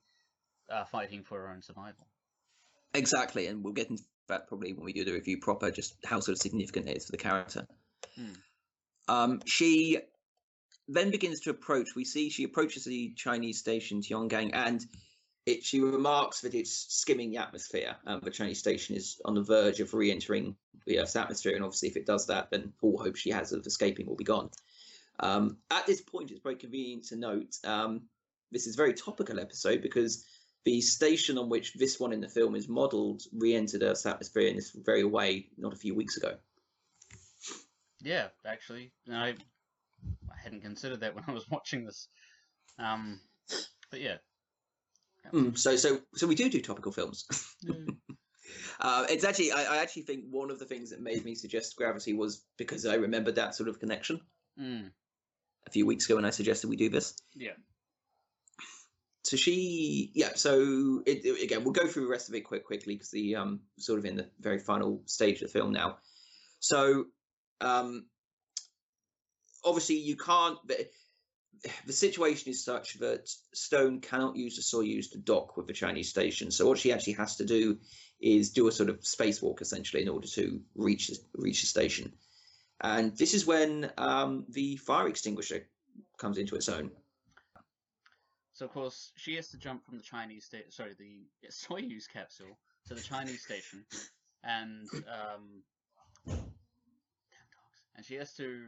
uh, fighting for her own survival. Exactly, and we'll get into that probably when we do the review proper, just how sort of significant it is for the character. Hmm. Um, she then begins to approach. We see she approaches the Chinese station Tiangong, and it, she remarks that it's skimming the atmosphere. Um, the Chinese station is on the verge of re-entering the Earth's atmosphere, and obviously, if it does that, then all hope she has of escaping will be gone. Um, at this point, it's very convenient to note um, this is a very topical episode because the station on which this one in the film is modelled re-entered Earth's atmosphere in this very way not a few weeks ago. Yeah, actually, I I hadn't considered that when I was watching this. Um, but yeah. Mm, so, so, so we do do topical films. Mm. uh, it's actually, I, I actually think one of the things that made me suggest Gravity was because I remembered that sort of connection Mm, a few weeks ago when I suggested we do this. yeah. So she, yeah. So it, it- again, we'll go through the rest of it quick, quickly because the um sort of in the very final stage of the film now. So, um, obviously you can't. The, the situation is such that Stone cannot use the Soyuz to dock with the Chinese station. So what she actually has to do is do a sort of spacewalk essentially in order to reach the- reach the station. And this is when um, the fire extinguisher comes into its own. So of course she has to jump from the Chinese state, sorry, the Soyuz capsule to the Chinese station, and um, damn dogs, and she has to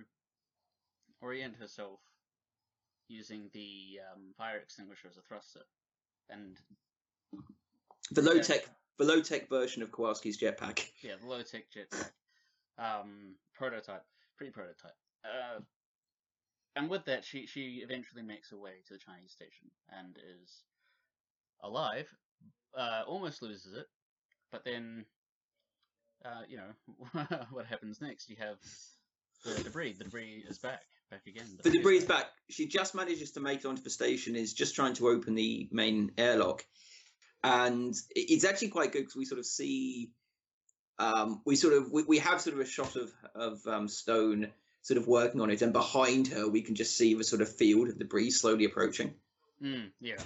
orient herself using the um, fire extinguisher as a thruster, and the low tech the low tech version of Kowalski's jetpack. yeah, the low tech jetpack. Um, prototype, pre prototype. Uh, and with that, she she eventually makes her way to the Chinese station and is alive. Uh, almost loses it, but then, uh, you know, what happens next? You have the debris. The debris is back, back again. The debris is back. She just manages to make it onto the station. Is just trying to open the main airlock, and it's actually quite good because we sort of see, um, we sort of we, we have sort of a shot of of um, Stone sort of working on it, and behind her we can just see the sort of field of debris slowly approaching. Mm, yeah.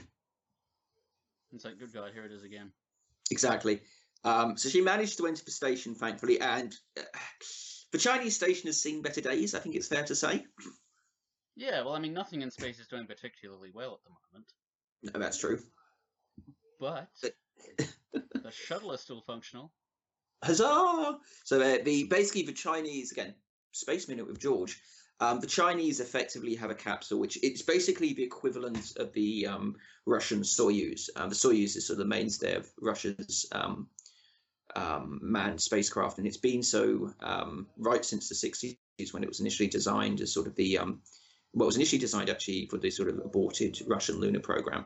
It's like, good God, here it is again. Exactly. Um, so she managed to enter the station, thankfully, and uh, the Chinese station has seen better days. I think it's fair to say. Yeah, well, I mean, nothing in space is doing particularly well at the moment, No, that's true. but the shuttle is still functional. Huzzah! So uh, the basically the Chinese again, space minute with George. Um, the Chinese effectively have a capsule, which it's basically the equivalent of the um, Russian Soyuz. Um, the Soyuz is sort of the mainstay of Russia's um, um, manned spacecraft, and it's been so um, right since the 60s when it was initially designed as sort of the um, well, was initially designed actually for the sort of aborted Russian lunar program.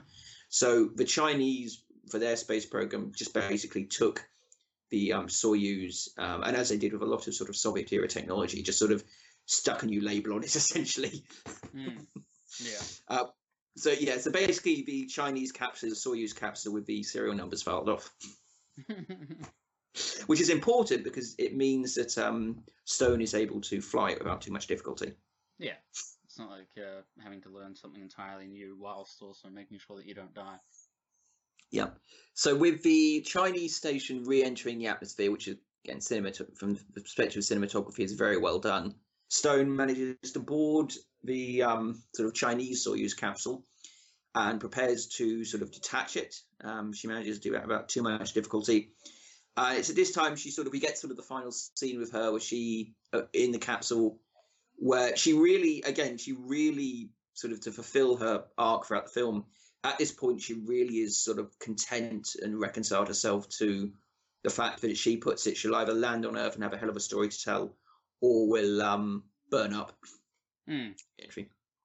So the Chinese, for their space program, just basically took the um, Soyuz, um, and as they did with a lot of sort of Soviet era technology, just sort of stuck a new label on it essentially. Mm. Yeah. Uh, so yeah, so basically the Chinese capsule, the Soyuz capsule with the serial numbers filed off, which is important because it means that um, Stone is able to fly it without too much difficulty. yeah. It's not like uh, having to learn something entirely new whilst also making sure that you don't die. Yeah. So with the Chinese station re-entering the atmosphere, which is again cinemat- from the perspective of cinematography is very well done. Stone manages to board the um, sort of Chinese Soyuz capsule and prepares to sort of detach it. Um, she manages to do that without too much difficulty. Uh, it's at this time she sort of we get sort of the final scene with her where she uh, in the capsule where she really again she really sort of to fulfill her arc throughout the film at this point she really is sort of content and reconciled herself to the fact that she puts it she'll either land on earth and have a hell of a story to tell or will um burn up Mm.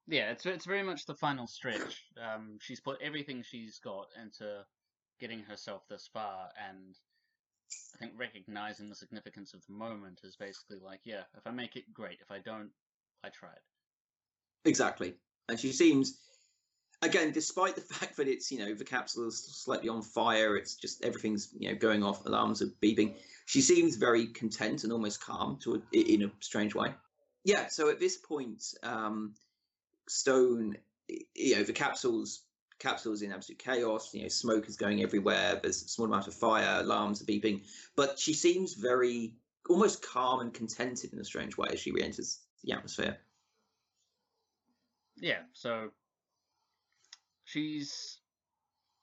Yeah, it's it's very much the final stretch. Um, she's put everything she's got into getting herself this far, and I think recognizing the significance of the moment is basically like, yeah, if I make it, great. If I don't, I tried. exactly and she seems again despite the fact that it's you know the capsule is slightly on fire it's just everything's you know going off alarms are beeping she seems very content and almost calm to a, in a strange way. Yeah so at this point um stone you know the capsules capsules in absolute chaos you know smoke is going everywhere there's a small amount of fire alarms are beeping but she seems very almost calm and contented in a strange way as she re-enters the atmosphere. Yeah, so she's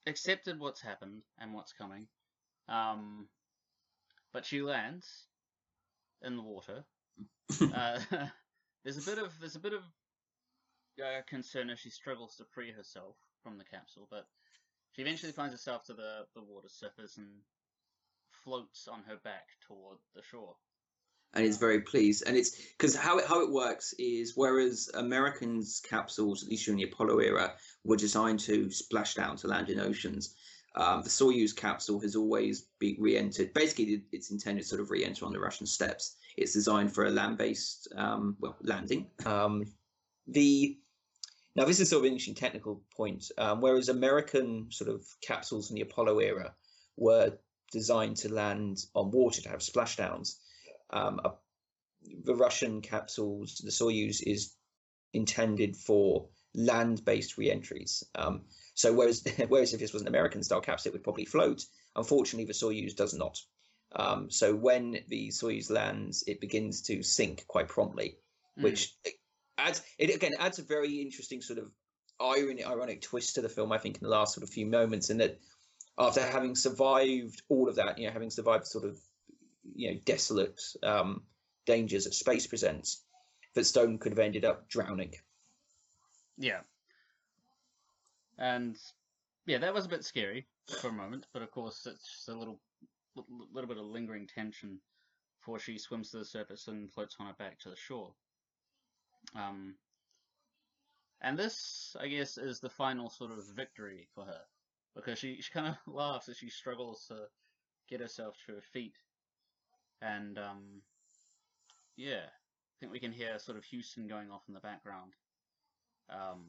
accepted what's happened and what's coming, um, but she lands in the water. uh, there's a bit of there's a bit of uh, concern as she struggles to free herself from the capsule, but she eventually finds herself to the the water surface and floats on her back toward the shore. And is very pleased. And it's because how it, how it works is whereas Americans' capsules, at least during the Apollo era, were designed to splash down to land in oceans. Um, the Soyuz capsule has always been re-entered. Basically, it's intended to sort of re-enter on the Russian steppes. It's designed for a land-based, um, well, landing. Um, the now this is sort of an interesting technical point. Um, whereas American sort of capsules in the Apollo era were designed to land on water to have splashdowns, um, a, the Russian capsules, the Soyuz, is intended for land-based re-entries. Um, so whereas whereas if this was an American-style capsule, it would probably float. Unfortunately, the Soyuz does not. Um, so when the Soyuz lands, it begins to sink quite promptly, Mm. which adds it again adds a very interesting sort of irony, ironic twist to the film. I think in the last sort of few moments, in that after having survived all of that, you know, having survived sort of you know desolate um, dangers that space presents, that Stone could have ended up drowning. Yeah. And yeah, that was a bit scary for a moment, but of course it's just a little little bit of lingering tension before she swims to the surface and floats on her back to the shore. Um, and this, I guess, is the final sort of victory for her because she, she kind of laughs as she struggles to get herself to her feet, and um, yeah, I think we can hear sort of Houston going off in the background um,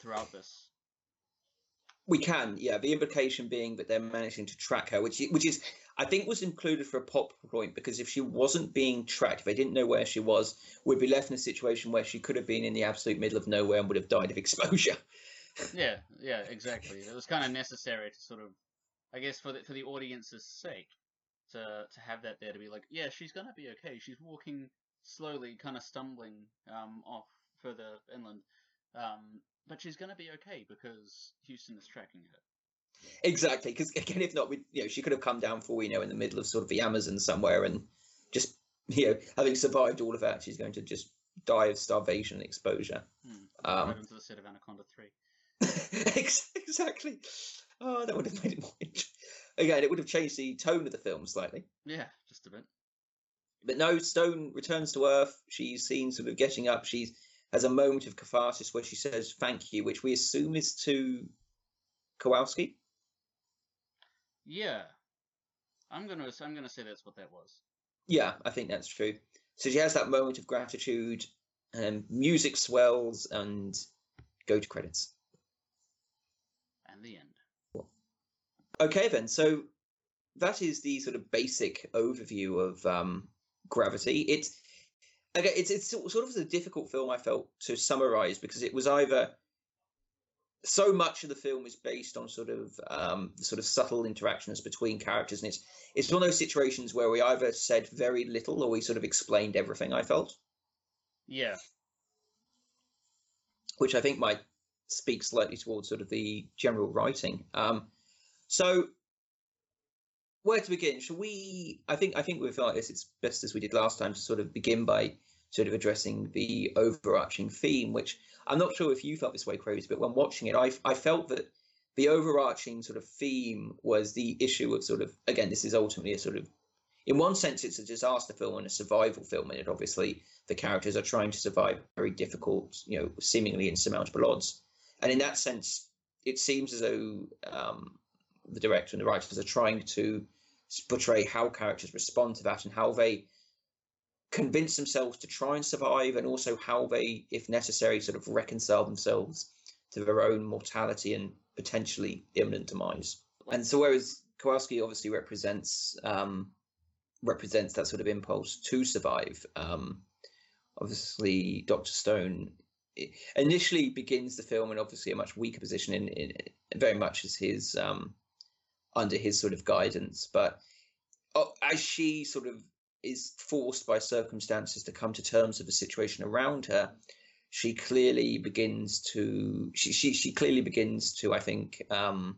throughout this. We can, yeah. The implication being that they're managing to track her, which which is I think was included for a pop point because if she wasn't being tracked, if they didn't know where she was, we'd be left in a situation where she could have been in the absolute middle of nowhere and would have died of exposure. Yeah, yeah, exactly. It was kind of necessary to sort of, I guess, for the for the audience's sake, to to have that there to be like, yeah, she's gonna be okay. She's walking slowly, kind of stumbling um, off further inland, um, but she's gonna be okay because Houston is tracking her. Exactly, because again, if not, we, you know, she could have come down for we know in the middle of sort of the Amazon somewhere, and just you know, having survived all of that, she's going to just die of starvation and exposure. Hmm. Um, right into the set of Anaconda Three. Exactly. Oh, that would have made it more. int- again, it would have changed the tone of the film slightly. Yeah, just a bit. But no, Stone returns to Earth. She's seen sort of getting up. She's has a moment of catharsis where she says "thank you," which we assume is to Kowalski. Yeah, I'm gonna I'm gonna say that's what that was. Yeah, I think that's true. So she has that moment of gratitude, and music swells, and go to credits. And the end. Okay, then. So that is the sort of basic overview of um, Gravity. It's okay. It's it's sort of a difficult film. I felt to summarize because it was either so much of the film is based on sort of um, sort of subtle interactions between characters, and it's it's one of those situations where we either said very little or we sort of explained everything. I felt, Yeah. which I think might speak slightly towards sort of the general writing. Um, so, where to begin? Shall we? I think I think with this, it's best as we did last time to sort of begin by sort of addressing the overarching theme, which I'm not sure if you felt this way, Crazy, but when watching it, I I felt that the overarching sort of theme was the issue of sort of again, this is ultimately a sort of in one sense it's a disaster film and a survival film and it obviously the characters are trying to survive very difficult you know seemingly insurmountable odds and in that sense it seems as though um, the director and the writers are trying to portray how characters respond to that and how they convince themselves to try and survive and also how they if necessary sort of reconcile themselves to their own mortality and potentially imminent demise. And so whereas kowalski obviously represents um, represents that sort of impulse to survive um, obviously dr stone initially begins the film in obviously a much weaker position in, in very much as his um, under his sort of guidance but oh, as she sort of is forced by circumstances to come to terms with the situation around her she clearly begins to she she, she clearly begins to i think um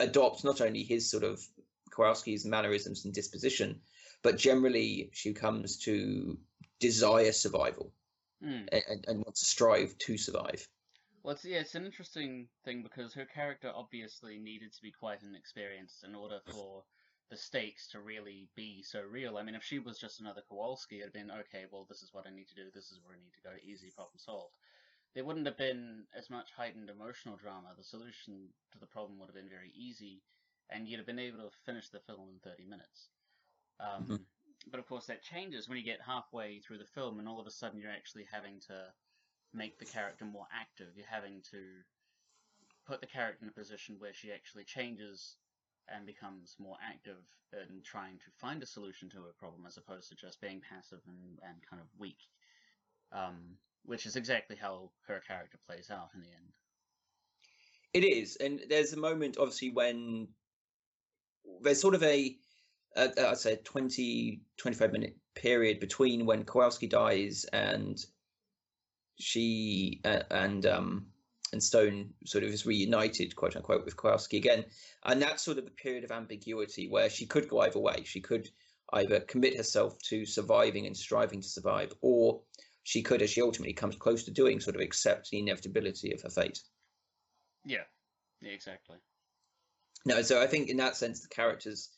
adopt not only his sort of kowalski's mannerisms and disposition but generally she comes to desire survival and, and, and wants to strive to survive Well, it's, yeah, it's an interesting thing because her character obviously needed to be quite inexperienced in order for the stakes to really be so real. I mean, if she was just another Kowalski, it'd been okay. Well, this is what I need to do. This is where I need to go. Easy problem solved. There wouldn't have been as much heightened emotional drama. The solution to the problem would have been very easy, and you'd have been able to finish the film in thirty minutes. Um, Mhm. But of course, that changes when you get halfway through the film, and all of a sudden you're actually having to make the character more active. You're having to put the character in a position where she actually changes and becomes more active in trying to find a solution to a problem as opposed to just being passive and, and kind of weak. Um, which is exactly how her character plays out in the end. It is, and there's a moment, obviously, when there's sort of a, a I'd say, 20, 25 minute period between when Kowalski dies and she uh, and um and Stone sort of is reunited, quote unquote, with Kowalski again, and that's sort of the period of ambiguity where she could go either way. She could either commit herself to surviving and striving to survive, or she could, as she ultimately comes close to doing, sort of accept the inevitability of her fate. Yeah, yeah, exactly. No, so I think in that sense, the characters,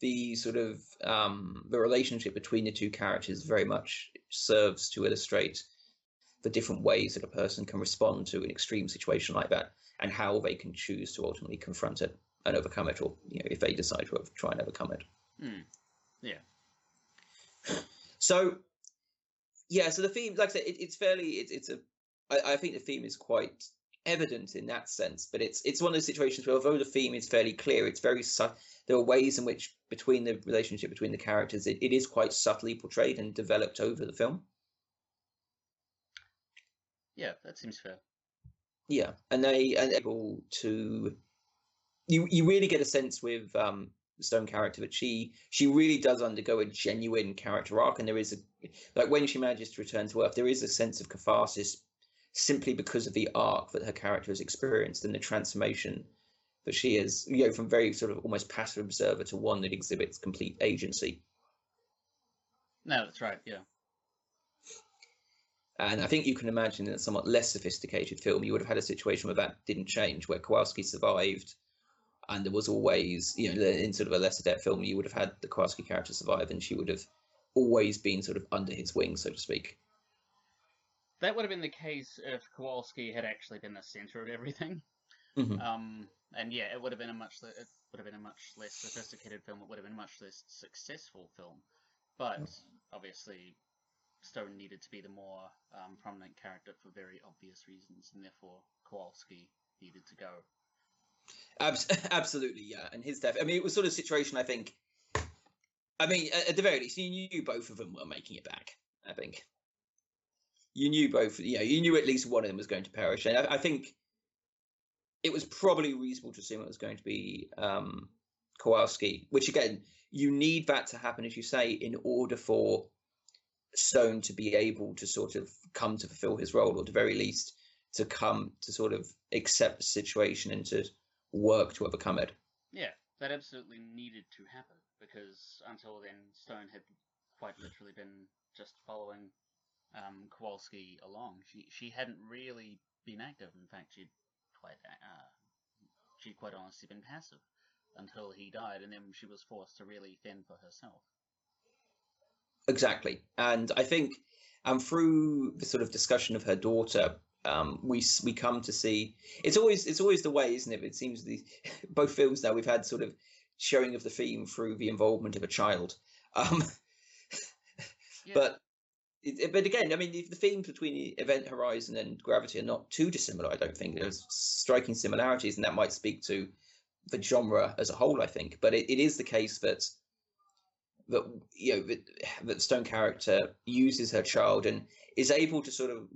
the sort of um, the relationship between the two characters very much serves to illustrate the different ways that a person can respond to an extreme situation like that, and how they can choose to ultimately confront it and overcome it, or you know, if they decide to try and overcome it. Hmm. Yeah. So, yeah, so the theme, like I said, it, it's fairly, it, it's a, I, I think the theme is quite evident in that sense, but it's it's one of those situations where although the theme is fairly clear, it's very su- there are ways in which between the relationship between the characters, it, it is quite subtly portrayed and developed over the film. Yeah, that seems fair. Yeah, and they and able to, you you really get a sense with um the Stone character that she she really does undergo a genuine character arc, and there is a like when she manages to return to Earth, there is a sense of catharsis simply because of the arc that her character has experienced and the transformation that she is, you know, from very sort of almost passive observer to one that exhibits complete agency. No, that's right. Yeah. And I think you can imagine in a somewhat less sophisticated film, you would have had a situation where that didn't change, where Kowalski survived, and there was always, you know, in sort of a lesser debt film, you would have had the Kowalski character survive, and she would have always been sort of under his wing, so to speak. That would have been the case if Kowalski had actually been the center of everything. Mhm. Um, and yeah, it would have been a much it would have been a much less sophisticated film. It would have been a much less successful film. But obviously, Stone needed to be the more um, prominent character for very obvious reasons, and therefore Kowalski needed to go. Abs- absolutely, yeah. And his death. I mean, it was sort of a situation. I think. I mean, at, at the very least, you knew both of them were making it back. I think. You knew both. You know, you knew at least one of them was going to perish, and I, I think it was probably reasonable to assume it was going to be um, Kowalski. Which again, you need that to happen, as you say, in order for Stone to be able to sort of come to fulfill his role, or the very least to come to sort of accept the situation and to work to overcome it. Yeah, that absolutely needed to happen because until then, Stone had quite literally been just following um, Kowalski along. She she hadn't really been active. In fact, she'd quite uh, she'd quite honestly been passive until he died, and then she was forced to really fend for herself. Exactly, and I think, and through the sort of discussion of her daughter, um, we we come to see it's always it's always the way, isn't it? It seems the both films now we've had sort of showing of the theme through the involvement of a child, um, Yeah. but but again, I mean, the, the themes between Event Horizon and Gravity are not too dissimilar. I don't think there's striking similarities, and that might speak to the genre as a whole. I think, but it, it is the case that that you know that, that Stone character uses her child and is able to sort of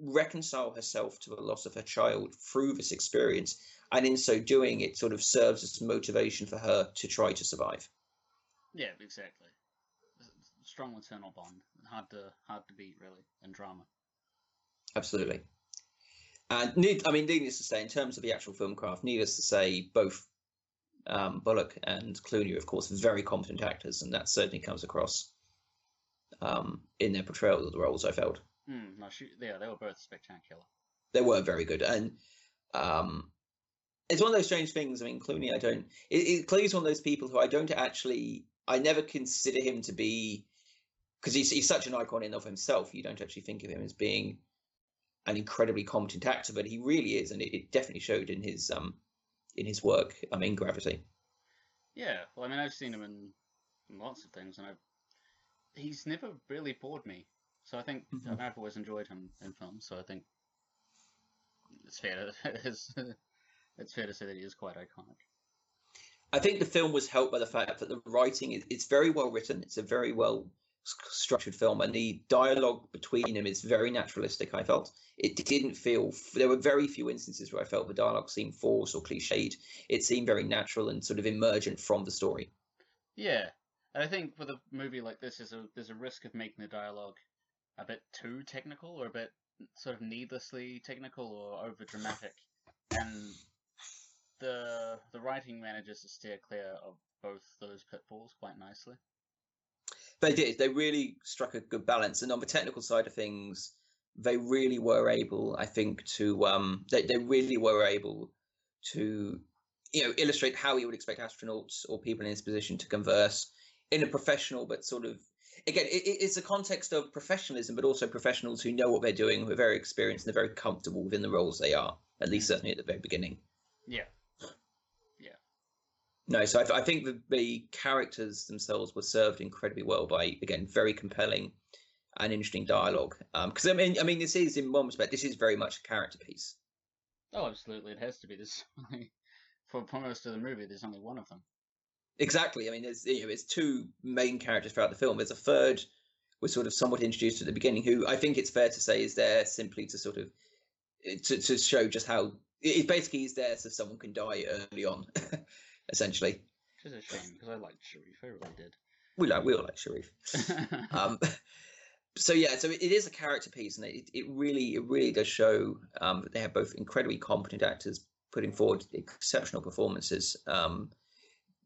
reconcile herself to the loss of her child through this experience, and in so doing, it sort of serves as motivation for her to try to survive. Yeah, exactly. Strong maternal bond, hard to hard to beat really in drama. Absolutely. And need, I mean, needless to say, in terms of the actual film craft, needless to say, both um, Bullock and Clooney are, of course, very competent actors, and that certainly comes across um, in their portrayal of the roles. I felt Hmm, no, she, yeah, they were both spectacular. they were very good, and um, it's one of those strange things. I mean, Clooney, I don't. It, it, Clooney's one of those people who I don't actually. I never consider him to be because he's he's such an icon in of himself. You don't actually think of him as being an incredibly competent actor, but he really is, and it, it definitely showed in his um in his work. I mean, Gravity. Yeah, well, I mean, I've seen him in, in lots of things, and I've he's never really bored me. So I think Mhm. I've always enjoyed him in films. So I think it's fair to it's, it's fair to say that he is quite iconic. I think the film was helped by the fact that the writing is it's very well written. It's a very well structured film, and the dialogue between them is very naturalistic. I felt it didn't feel. There were very few instances where I felt the dialogue seemed forced or cliched. It seemed very natural and sort of emergent from the story. Yeah, and I think with a movie like this, there's a there's a risk of making the dialogue a bit too technical or a bit sort of needlessly technical or over dramatic, and the the writing manages to steer clear of both those pitfalls quite nicely. They did. They really struck a good balance, and on the technical side of things, they really were able, I think, to um, they they really were able to, you know, illustrate how you would expect astronauts or people in this position to converse in a professional but sort of again, it, it- it's a context of professionalism, but also professionals who know what they're doing, who are very experienced, and they're very comfortable within the roles they are. At least certainly at the very beginning. Yeah. No, so I, th- I think the, the characters themselves were served incredibly well by again very compelling and interesting dialogue. Um, because I mean, I mean, this is in one respect, this is very much a character piece. Oh, absolutely, it has to be. There's only for, most of the movie, there's only one of them. Exactly. I mean, there's you know, it's two main characters throughout the film. There's a third, was sort of somewhat introduced at the beginning, who I think it's fair to say is there simply to sort of eh, to to show just how it basically is there so someone can die early on, essentially. Which is a shame because I liked Shariff. I really did. We like we all like Shariff. um, so yeah, so it is a character piece, and it, it really it really does show um, that they have both incredibly competent actors putting forward exceptional performances, um,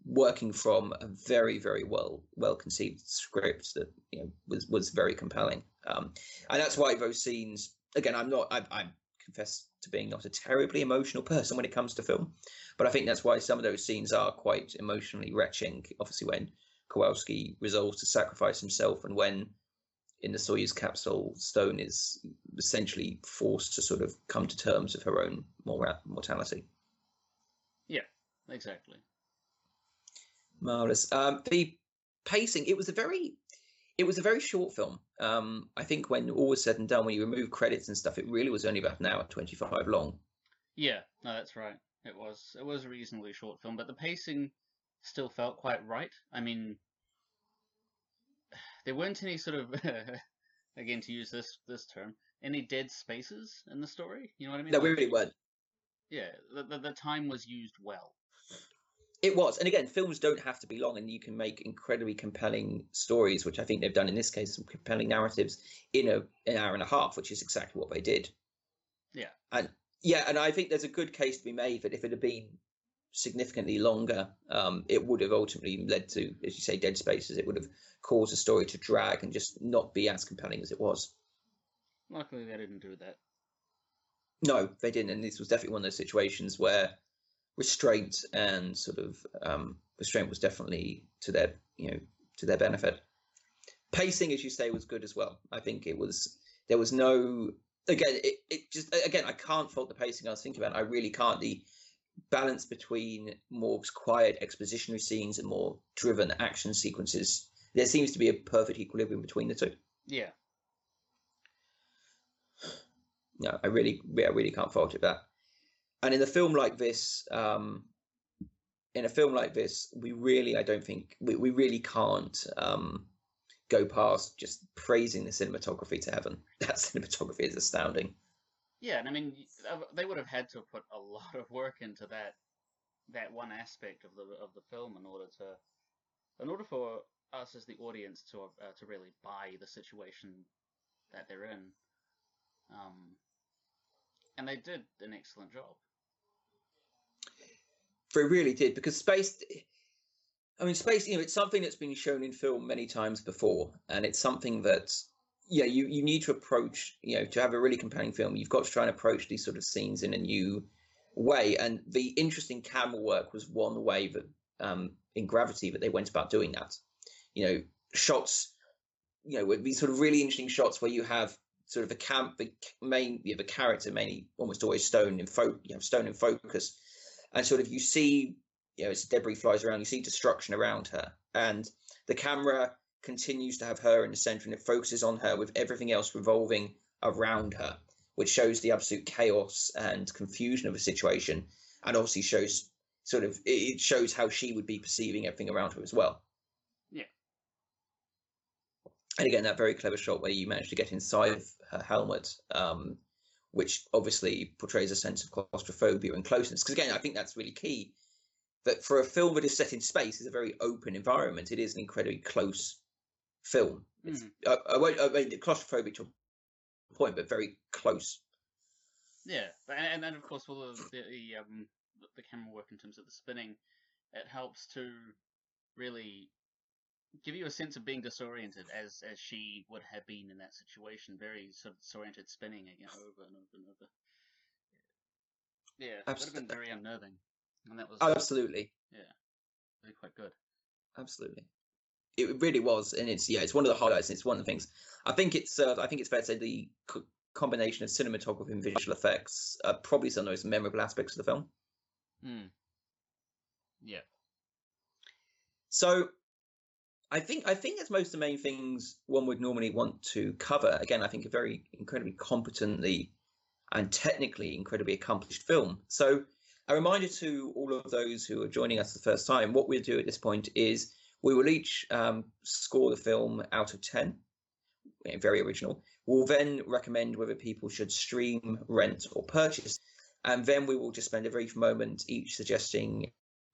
working from a very very well well conceived script that you know was was very compelling, um, and that's why those scenes again I'm not I, I'm confess to being not a terribly emotional person when it comes to film, but I think that's why some of those scenes are quite emotionally retching. Obviously, when Kowalski resolves to sacrifice himself, and when in the Soyuz capsule, Stone is essentially forced to sort of come to terms with her own mor- mortality. Yeah, exactly. Marvelous. Um, the pacing, it was a very, it was a very short film. Um, I think when all was said and done, when you remove credits and stuff, it really was only about an hour twenty-five long. Yeah, no, that's right. It was it was a reasonably short film, but the pacing still felt quite right. I mean, there weren't any sort of again to use this this term any dead spaces in the story. You know what I mean? No, Like, we really weren't. Yeah, the, the the time was used well. It was, and again, films don't have to be long, and you can make incredibly compelling stories, which I think they've done in this case, some compelling narratives in a an hour and a half, which is exactly what they did. Yeah. and yeah, and I think there's a good case to be made that if it had been significantly longer, um, it would have ultimately led to, as you say, dead spaces. It would have caused the story to drag and just not be as compelling as it was. Luckily, they didn't do that. No, they didn't, and this was definitely one of those situations where restraint and sort of um, restraint was definitely to their, you know, to their benefit. Pacing, as you say, was good as well. I think it was there was no again. It, it just again, I can't fault the pacing. I was thinking about. It. I really can't. The balance between more quiet expositionary scenes and more driven action sequences. There seems to be a perfect equilibrium between the two. Yeah, no, I really, I really can't fault it that. And in a film like this, um, in a film like this, we really, I don't think we, we really can't um, go past just praising the cinematography to heaven. That cinematography is astounding. yeah, and I mean, uh, they would have had to put a lot of work into that that one aspect of the of the film in order to in order for us as the audience to uh, to really buy the situation that they're in. Um, and they did an excellent job. They really did because space. I mean, space. You know, it's something that's been shown in film many times before, and it's something that yeah, you you need to approach. You know, to have a really compelling film, you've got to try and approach these sort of scenes in a new way. And the interesting camera work was one way that um, in Gravity that they went about doing that. You know, shots. You know, with these sort of really interesting shots where you have sort of the camp, the main, you have a character mainly almost always stone in fo- you stone in focus, and sort of you see, you know, as debris flies around, you see destruction around her, and the camera continues to have her in the center, and it focuses on her with everything else revolving around her, which shows the absolute chaos and confusion of the situation, and obviously shows sort of it shows how she would be perceiving everything around her as well. Yeah. And again, that very clever shot where you manage to get inside of her helmet, um, which obviously portrays a sense of claustrophobia and closeness. Because again, I think that's really key. That for a film that is set in space, is a very open environment. It is an incredibly close film. It's, Mm. I, I won't. I mean, claustrophobic to a point, but very close. Yeah, and and then of course all of the, the um the- the camera work in terms of the spinning, it helps to really give you a sense of being disoriented as as she would have been in that situation, very sort of disoriented, spinning again over and over and over. Yeah, it would have been very unnerving, and that was Absolutely, really quite good. absolutely. It really was, and it's yeah, it's one of the highlights. And it's one of the things. I think it's. Uh, I think it's fair to say the co- combination of cinematography and visual effects are probably some of the most memorable aspects of the film. Hmm. Yeah. So, I think I think that's most of the main things one would normally want to cover. Again, I think a very incredibly competently and technically incredibly accomplished film. So, a reminder to all of those who are joining us for the first time: what we'll do at this point is we will each um, score the film out of ten. eh, Very original. We'll then recommend whether people should stream, rent, or purchase, and then we will just spend a brief moment each suggesting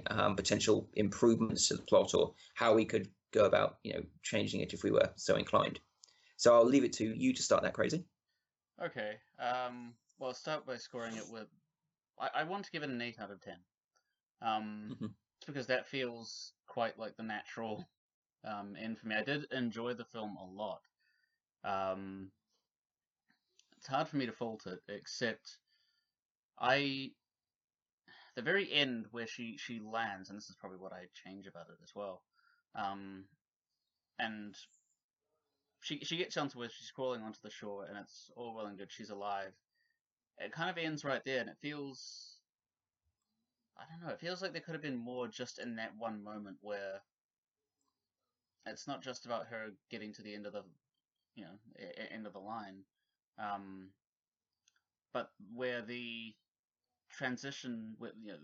um, potential improvements to the plot or how we could go about, you know, changing it if we were so inclined. So I'll leave it to you to start that crazy. Okay. Um. Well, I'll start by scoring it with. I, I want to give it an eight out of ten. Um. Mhm. It's because that feels quite like the natural um end for me. I did enjoy the film a lot. Um. It's hard for me to fault it, except I the very end where she she lands, and this is probably what I change about it as well. Um, and she she gets onto where she's crawling onto the shore, and it's all well and good. She's alive. It kind of ends right there, and it feels. I don't know. It feels like there could have been more just in that one moment where it's not just about her getting to the end of the, you know, end of the line, um, but where the transition with you know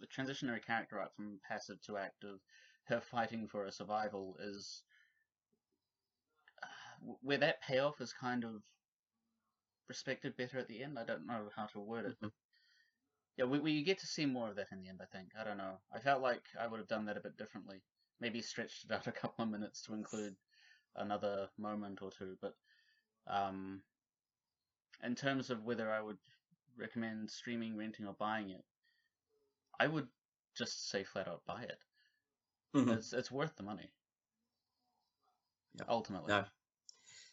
the transitionary character arc from passive to active, her fighting for her survival is uh, where that payoff is kind of respected better at the end. I don't know how to word it, mm-hmm. but yeah, we we get to see more of that in the end. I think I don't know. I felt like I would have done that a bit differently. Maybe stretched it out a couple of minutes to include another moment or two, but um, in terms of whether I would recommend streaming, renting, or buying it, I would just say flat out buy it. Mm-hmm. It's it's worth the money. Yeah. Ultimately. No.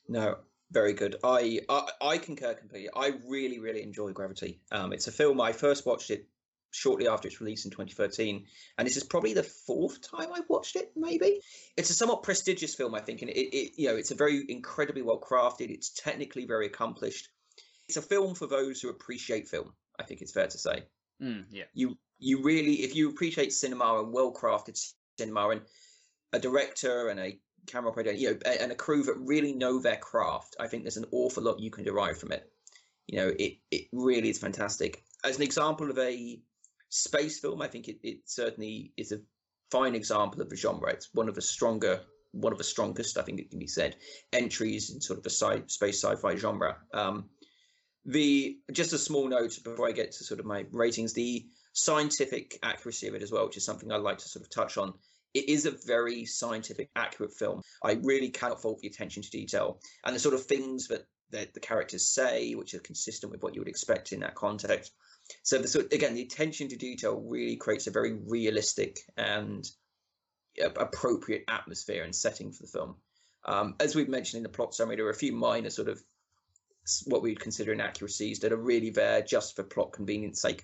No, very good. I, I, I concur completely. I really really enjoy Gravity. Um, it's a film I first watched it shortly after its release in 2013, and this is probably the fourth time I've watched it. Maybe it's a somewhat prestigious film, I think, and it, it you know it's a very incredibly well crafted. It's technically very accomplished it's a film for those who appreciate film. I think it's fair to say. Mm, yeah. You you really, if you appreciate cinema and well crafted cinema and a director and a camera operator, you know, and a crew that really know their craft, I think there's an awful lot you can derive from it. You know, it it really is fantastic. As an example of a space film, I think it, it certainly is a fine example of the genre. It's one of the stronger, one of the strongest, I think it can be said, entries in sort of the sci- space sci-fi genre. Um, the just a small note before I get to sort of my ratings, the scientific accuracy of it as well, which is something I'd like to sort of touch on. It is a very scientific, accurate film. I really cannot fault the attention to detail and the sort of things that, that the characters say, which are consistent with what you would expect in that context. So the sort again, the attention to detail really creates a very realistic and appropriate atmosphere and setting for the film. Um, as we've mentioned in the plot summary, there are a few minor sort of what we'd consider inaccuracies that are really there just for plot convenience sake.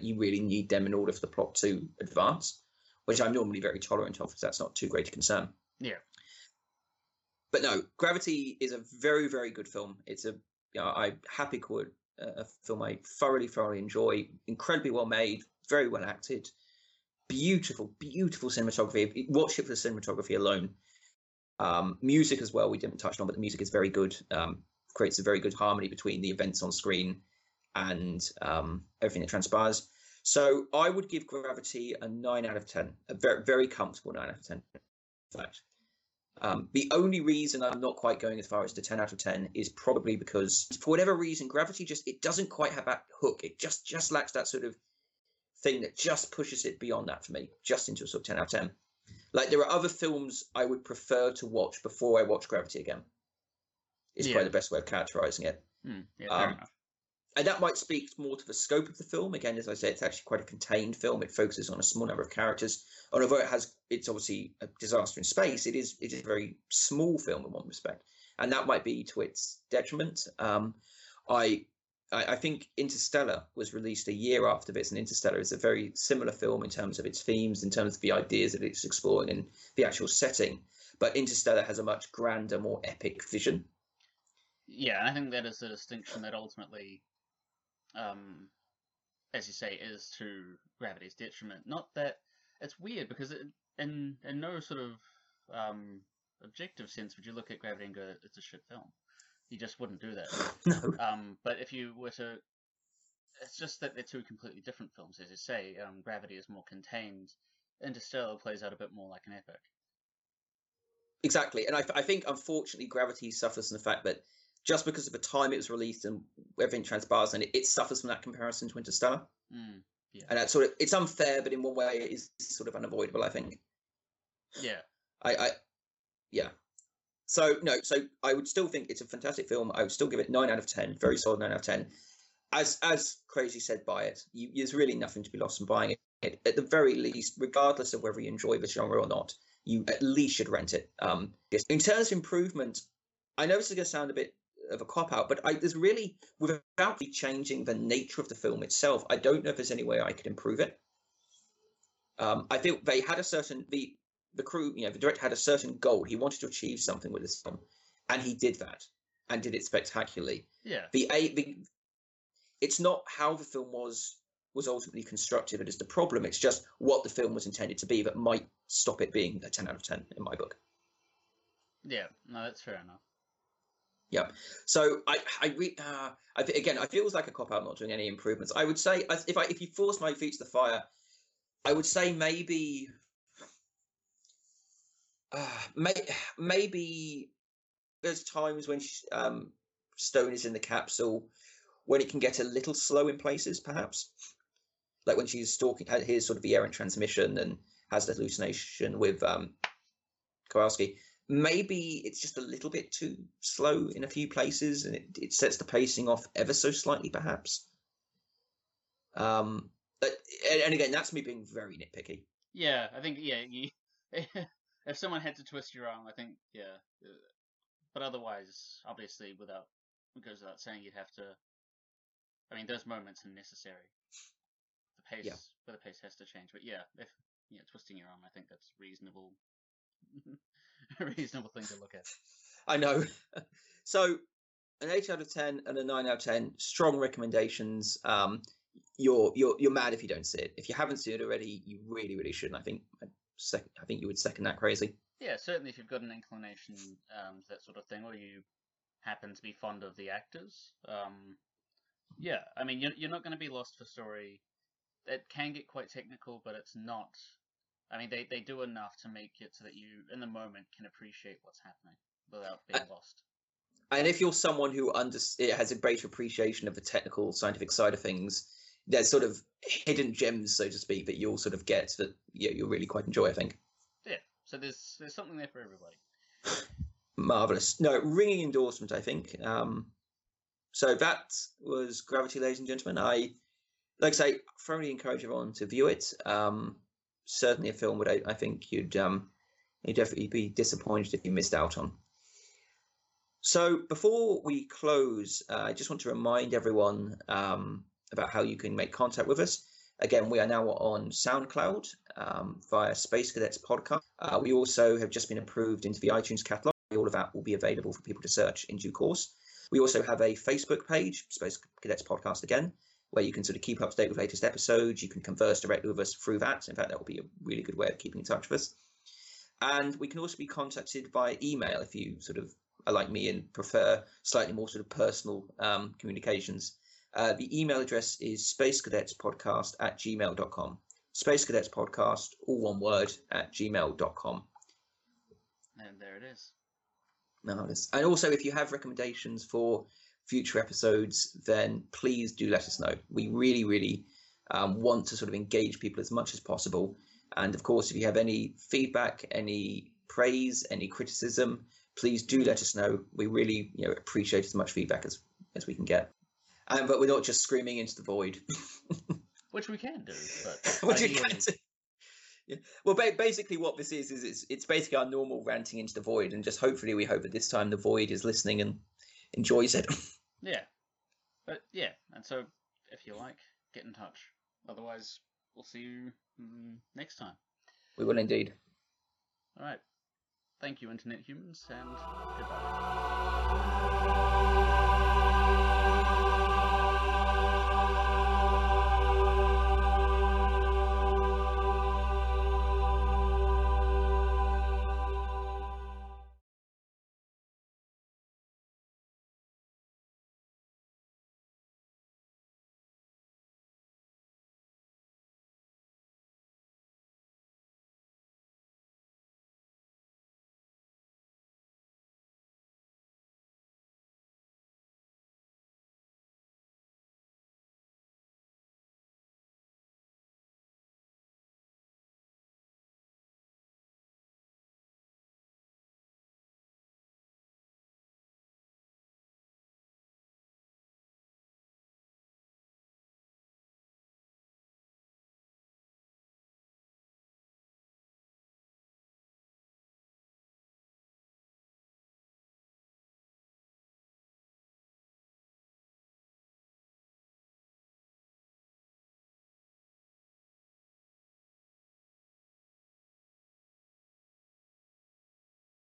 You really need them in order for the plot to advance, which I'm normally very tolerant of, because that's not too great a concern. Yeah. But no, Gravity is a very, very good film. It's a, you know, I happy call it a film I thoroughly, thoroughly enjoy. Incredibly well made, very well acted, beautiful, beautiful cinematography. Watch it for the cinematography alone. Um, music as well, we didn't touch on, but the music is very good. Um, creates a very good harmony between the events on screen and um, everything that transpires. So I would give Gravity a nine out of ten, a very very comfortable nine out of ten. In fact, um, the only reason I'm not quite going as far as to ten out of ten is probably because for whatever reason, Gravity just it doesn't quite have that hook. It just just lacks that sort of thing that just pushes it beyond that for me, just into a sort of ten out of ten. Like there are other films I would prefer to watch before I watch Gravity again is yeah. probably the best way of characterizing it. Mm, yeah, um, and that might speak more to the scope of the film. Again, as I said, it's actually quite a contained film. It focuses on a small number of characters. And although it has, it's obviously a disaster in space. It is, it is a very small film in one respect, and that might be to its detriment. Um, I, I, think Interstellar was released a year after this, and Interstellar is a very similar film in terms of its themes, in terms of the ideas that it's exploring, and the actual setting. But Interstellar has a much grander, more epic vision yeah, I think that is the distinction that ultimately, um, as you say, is to gravity's detriment. Not that it's weird because it, in in no sort of um, objective sense would you look at gravity and go, "It's a shit film." You just wouldn't do that. no. Um, but if you were to, it's just that they're two completely different films. As you say, um, Gravity is more contained. Interstellar plays out a bit more like an epic. Exactly, and I, I think unfortunately Gravity suffers from the fact that just because of the time it was released and everything transpires and it, it suffers from that comparison to Interstellar. Mm, yeah. And that's sort of it's unfair, but in one way it is sort of unavoidable. I think. Yeah. I, I yeah. So no, so I would still think it's a fantastic film. I would still give it nine out of ten, very solid nine out of ten. As as crazy said, buy it. You, there's really nothing to be lost in buying it. At the very least, regardless of whether you enjoy the genre or not, you at least should rent it. Um, in terms of improvement, I know this is going to sound a bit of a cop out, but I, there's really without changing the nature of the film itself. I don't know if there's any way I could improve it. Um, I feel they had a certain the the crew, you know, the director had a certain goal. He wanted to achieve something with this film, and he did that, and did it spectacularly. Yeah. The a the it's not how the film was was ultimately constructed that is the problem. It's just what the film was intended to be that might stop it being a ten out of ten in my book. Yeah. No, that's fair enough. Yeah. So I, I, re, uh, I again, I feels like a cop out not doing any improvements. I would say if I, if you force my feet to the fire, I would say maybe, uh, may, maybe there's times when um, Stone is in the capsule when it can get a little slow in places, perhaps, like when she's stalking, uh, hears sort of the errant transmission and has the hallucination with um, Kowalski maybe it's just a little bit too slow in a few places and it, it sets the pacing off ever so slightly perhaps um but, and, again that's me being very nitpicky Yeah, I think yeah. You, if someone had to twist your arm, I think yeah. uh, But otherwise, obviously, without it goes without saying, you'd have to. I mean, those moments are necessary. The pace, Yeah. but the pace has to change. But yeah, if yeah, twisting your arm, I think that's reasonable. reasonable thing to look at. i know so an 8 out of 10 and a 9 out of 10 strong recommendations um you're you're you're mad if you don't see it if you haven't seen it already you really really should and i think I, sec- I think you would second that crazy Yeah, certainly if you've got an inclination um, to that sort of thing, or you happen to be fond of the actors, um, yeah, I mean, you're, you're not going to be lost for story. It can get quite technical, but it's not. I mean, they, they do enough to make it so that you, in the moment, can appreciate what's happening without being lost. and if you're someone who under it has a greater appreciation of the technical scientific side of things there's sort of hidden gems so to speak that you'll sort of get that yeah, you'll really quite enjoy i think. Yeah, so there's there's something there for everybody. marvelous no ringing endorsement i think. Um so that was gravity ladies and gentlemen. I like i say thoroughly encourage everyone to view it. Um certainly a film that i, I think you'd um you'd definitely be disappointed if you missed out on So before we close, uh, I just want to remind everyone um, about how you can make contact with us. Again, we are now on SoundCloud um, via Space Cadets Podcast. Uh, we also have just been approved into the iTunes catalog. All of that will be available for people to search in due course. We also have a Facebook page, Space Cadets Podcast again, where you can sort of keep up to date with latest episodes. You can converse directly with us through that. In fact, that will be a really good way of keeping in touch with us. And we can also be contacted by email if you sort of are like me and prefer slightly more sort of personal um, communications. Uh, the email address is spacecadetspodcast at gmail.com. Space Cadets Podcast, all one word, at gmail.com. And there it is. Marvelous. And also, if you have recommendations for future episodes, then please do let us know. We really, really um, want to sort of engage people as much as possible. And of course, if you have any feedback, any praise, any criticism, please do let us know. We really, you know, appreciate as much feedback as as we can get. Um, but we're not just screaming into the void. Which we can do, but Which ideally- can do. Yeah. Well, ba- basically, what this is is it's, it's basically our normal ranting into the void, and just hopefully we hope that this time the void is listening and enjoys it. Yeah. But yeah, and so if you like, get in touch. Otherwise, we'll see you mm, next time. we will indeed. All right. Thank you, Internet humans, and goodbye.